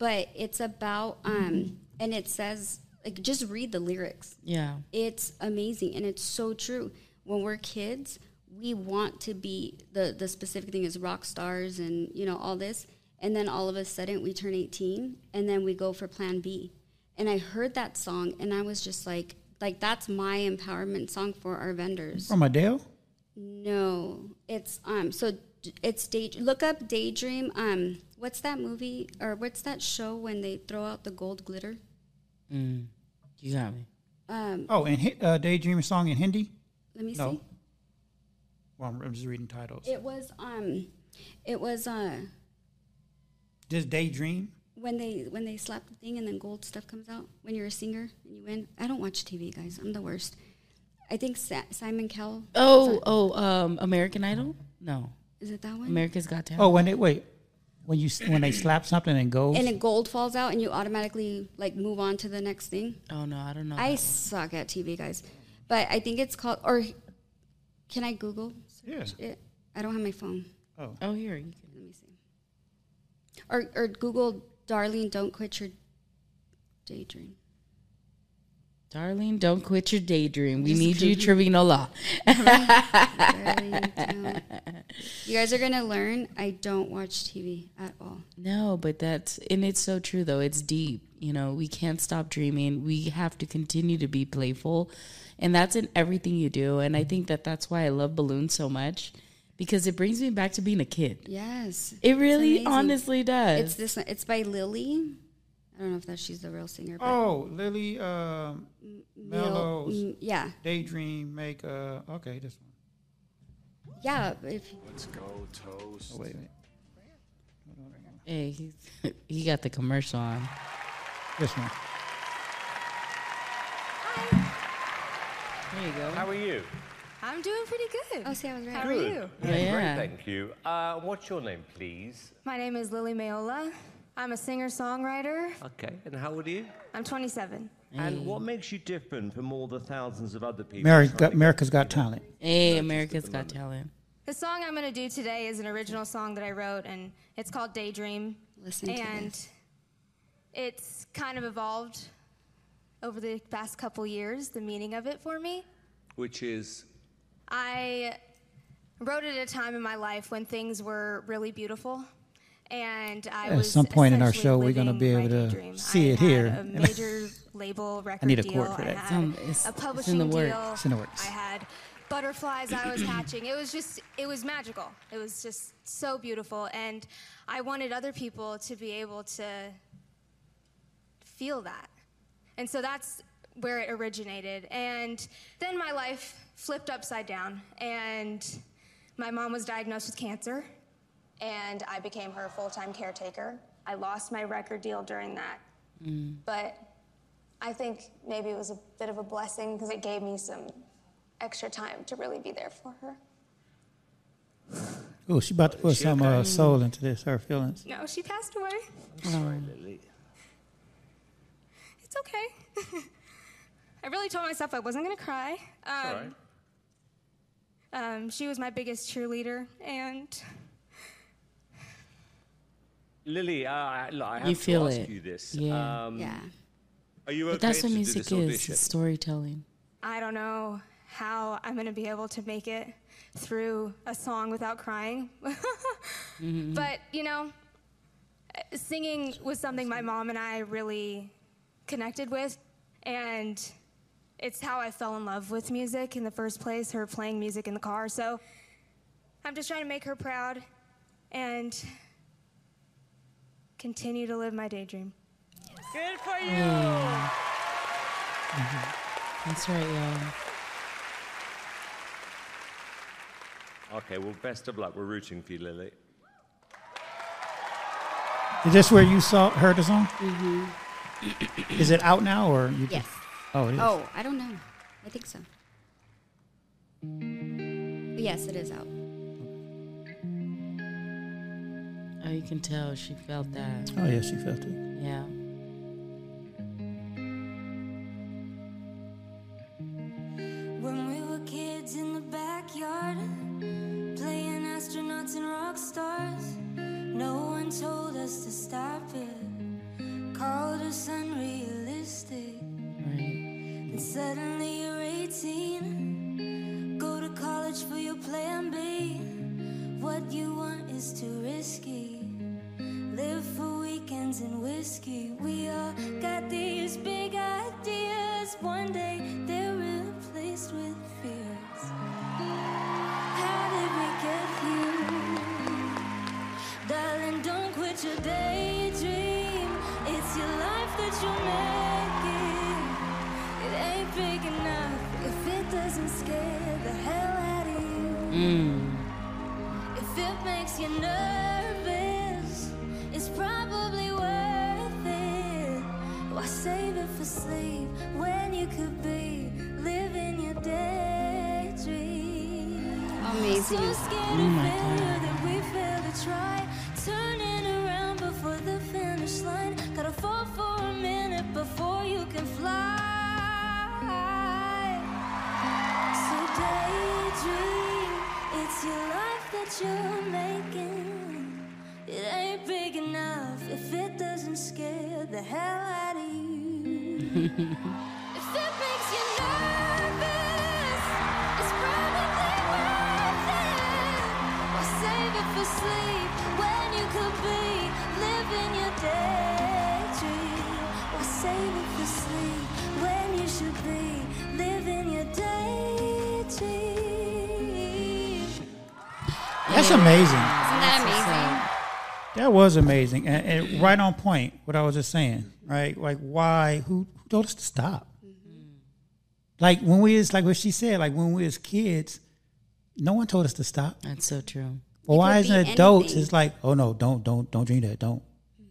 but it's about um, and it says like just read the lyrics. Yeah. It's amazing and it's so true. When we're kids, we want to be the the specific thing is rock stars and you know all this, and then all of a sudden we turn eighteen and then we go for Plan B. And I heard that song and I was just like, like that's my empowerment song for our vendors. From Adele? No, it's um. So it's day. Look up Daydream. Um, what's that movie or what's that show when they throw out the gold glitter? Mm. You got me. Um, Oh, and Hi- uh, Daydream song in Hindi? let me No. see. Well, I'm, I'm just reading titles. It was um, it was uh Just Daydream? when they when they slap the thing and then gold stuff comes out when you're a singer and you win. I don't watch TV, guys. I'm the worst. I think Sa- Simon Cowell. Oh, oh, um, American Idol? No. Is it that one? America's Got Talent. Oh, when it, wait. When you when they slap something and goes? and then gold falls out and you automatically like move on to the next thing. Oh, no, I don't know. I that suck at TV, guys. But I think it's called, or can I Google yeah. it? I don't have my phone. one. Oh, here. You can. Let me see. Or, or Google, darling, don't quit your daydream. Darling, don't quit your daydream. We Just need you. Trevinola. Darling, you guys are going to learn I don't watch TV at all. No, but that's and it's so true though. It's deep. You know, we can't stop dreaming. We have to continue to be playful, and that's in everything you do. And I think that that's why I love balloons so much because it brings me back to being a kid. Yes. It really, honestly does. It's this. It's by Lily. I don't know if that she's the real singer. But Oh, Lily um, Mil- Mellows. mm, yeah. Daydream, make, uh, okay, this one. Yeah. If, Let's go toast. Oh, wait, wait. hey, he's, [laughs] he got the commercial on. This one. Hi. There you go. How are you? I'm doing pretty good. oh, see, I was right. How are you? Yeah, yeah. Great, thank you. Uh, what's your name, please? My name is Lily Meola. I'm a singer-songwriter. Okay, and how old are you? I'm 27. And what makes you different from all the thousands of other people? America, trying to America's Got Talent. Hey, America's Got Talent. The song I'm going to do today is an original song that I wrote, and it's called Daydream. Listen to and this. it's kind of evolved over the past couple years, the meaning of it for me. Which is I wrote it at a time in my life when things were really beautiful. And I At some point in our show, we're gonna be able to see I it here. A major [laughs] label record need a quote for that. Um, it's- it's a in publishing the deal. It's in the works. I had butterflies I was hatching. It was just, it was magical. It was just so beautiful. And I wanted other people to be able to feel that. And so that's where it originated. And then my life flipped upside down, and my mom was diagnosed with cancer, and I became her full time caretaker. I lost my record deal during that. But I think maybe it was a bit of a blessing because it gave me some extra time to really be there for her. Oh, she about to put some uh, soul into this, her feelings. No, she passed away. Sorry, Lily. It's okay. [laughs] I really told myself I wasn't going to cry. Um, All right. Um, she was my biggest cheerleader, and Lily, uh, I- look, I have You to feel ask it. you this. Yeah. Um, Yeah. Are you okay But that's what music is. It's storytelling. I don't know how I'm going to be able to make it through a song without crying. [laughs] But, you know, singing was something my mom and I really connected with. And it's how I fell in love with music in the first place, her playing music in the car. So I'm just trying to make her proud and continue to live my daydream. Good for you. That's right, y'all. Okay, well, best of luck. We're rooting for you, Lily. Is this where you saw heard the song? Mm-hmm. Is it out now or you? Yes. Oh, it is. Oh, I don't know. I think so. Yes, it is out. Oh, you can tell she felt that. Oh, yeah, she felt it. Yeah. When we were kids in the backyard, playing astronauts and rock stars, no one told us to stop it, called us unrealistic. Right. And suddenly you're 18, go to college for your plan B. What you want is too risky. Weekends and whiskey. We all got these big ideas. One day they're replaced with fears. How did we get here? Darling, don't quit your daydream. It's your life that you're making. It ain't big enough if it doesn't scare the hell out of you. Mm. If it makes you nervous, Why save it for sleep when you could be living your daydream? Amazing. So scared Oh of my failure God. that we fail to try. Turning around before the finish line. Gotta fall for a minute before you can fly. So daydream, it's your life that you're making. It ain't big enough if it doesn't scare the hell out of That's amazing. Isn't that amazing? That was amazing, and, and right on point. What I was just saying, right? Like, why? Who, who told us to stop? Mm-hmm. Like when we was like what she said, like when we was kids, no one told us to stop. That's so true. Well, why could isn't be adults? It's like, oh no, don't don't don't dream that. Don't.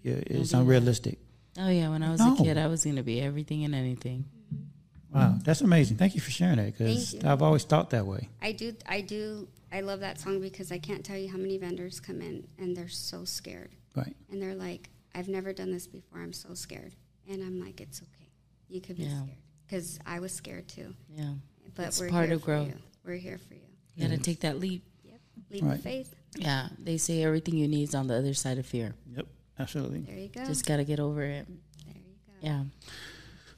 Yeah, mm-hmm. it's unrealistic. Oh yeah, when I was No. a kid, I was gonna be everything and anything. Mm-hmm. Wow, that's amazing. Thank you for sharing that because I've always thought that way. I do, I do, I love that song because I can't tell you how many vendors come in and they're so scared. Right. And they're like, I've never done this before. I'm so scared. And I'm like, it's okay. You could be Yeah. scared. Because I was scared too. Yeah, But It's we're part here of growth. you. We're here for you. you gotta take that leap. Yep. Leap Right. of faith. Yeah, they say everything you need is on the other side of fear. Yep. Absolutely. There you go. Just gotta get over it. there you go. Yeah.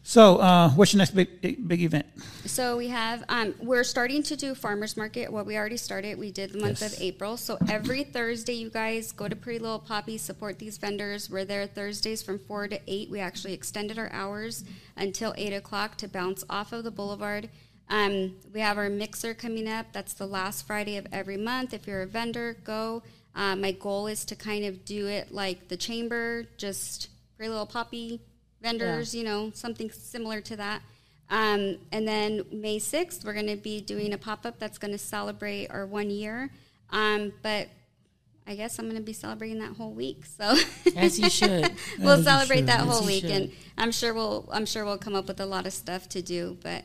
So, uh, what's your next big big, big event? So we have um, we're starting to do farmers market. Well, we already started. We did the month Yes. of April. So every Thursday, you guys go to Pretty Little Poppy, support these vendors. We're there Thursdays from four to eight. We actually extended our hours until eight o'clock to bounce off of the boulevard. Um, we have our mixer coming up. That's the last Friday of every month. If you're a vendor, go. Uh, my goal is to kind of do it like the chamber, just Pretty Little Poppy vendors. You know, something similar to that. Um, and then May 6th, we're going to be doing a pop up that's going to celebrate our one year. Um, but I guess I'm going to be celebrating that whole week. So As you should. [laughs] we'll As celebrate should. that whole week, and I'm sure we'll I'm sure we'll come up with a lot of stuff to do. But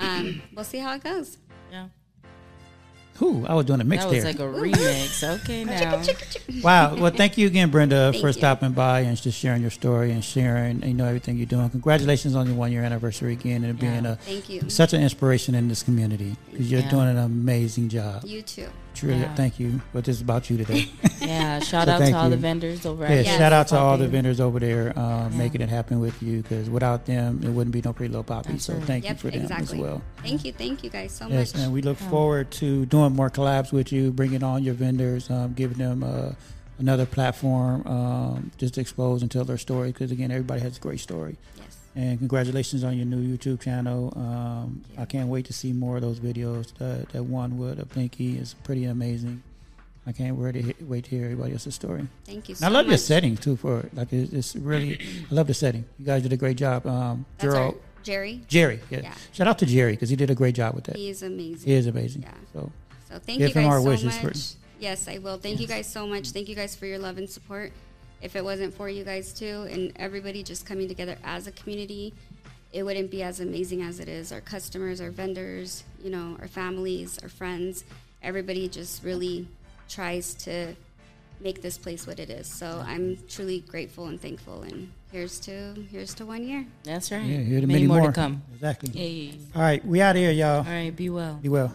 um, we'll see how it goes. Yeah. Who? I was doing a mix That was there. like a remix. Okay, now. Wow. Well, thank you again, Brenda, Thank for you. stopping by and just sharing your story and sharing, you know, everything you're doing. Congratulations on your one year anniversary again and being a Thank you. such an inspiration in this community because you're Yeah. doing an amazing job. You too. Truly, Yeah. thank you. But this is about you today. [laughs] Yeah. [laughs] Shout So out to all you. the vendors over yeah, Yes. shout out to all the vendors over there uh, Yeah. making it happen with you because without them, it wouldn't be no Pretty Little Poppy. That's so right. thank you Yep, for them exactly. as well. Thank you, thank you guys so Yes, much. and we look forward to doing more collabs with you, bringing on your vendors, um, giving them uh, another platform um, just to expose and tell their story. Because again, everybody has a great story. yes. And congratulations on your new YouTube channel. Um, I can't wait to see more of those videos. Uh, that one with a Pinky is pretty amazing. I can't wait to, wait to hear everybody else's story. Thank you so I love much. your setting too. For like, it's, it's really, I love the setting. You guys did a great job. Um, Gerald, Jerry. Jerry, yeah. Yeah. Shout out to Jerry because he did a great job with that. He is amazing. He is amazing. Yeah. So So thank you guys so much. Yes, I will. Thank you guys so much. Thank you guys for your love and support. If it wasn't for you guys too, and everybody just coming together as a community, it wouldn't be as amazing as it is. Our customers, our vendors, you know, our families, our friends, everybody just really tries to make this place what it is. So I'm truly grateful and thankful. And here's to here's to one year. That's right. yeah, here to many, many more, more to come. Exactly. Hey. All right, we out here, y'all. All right. Be well. Be well.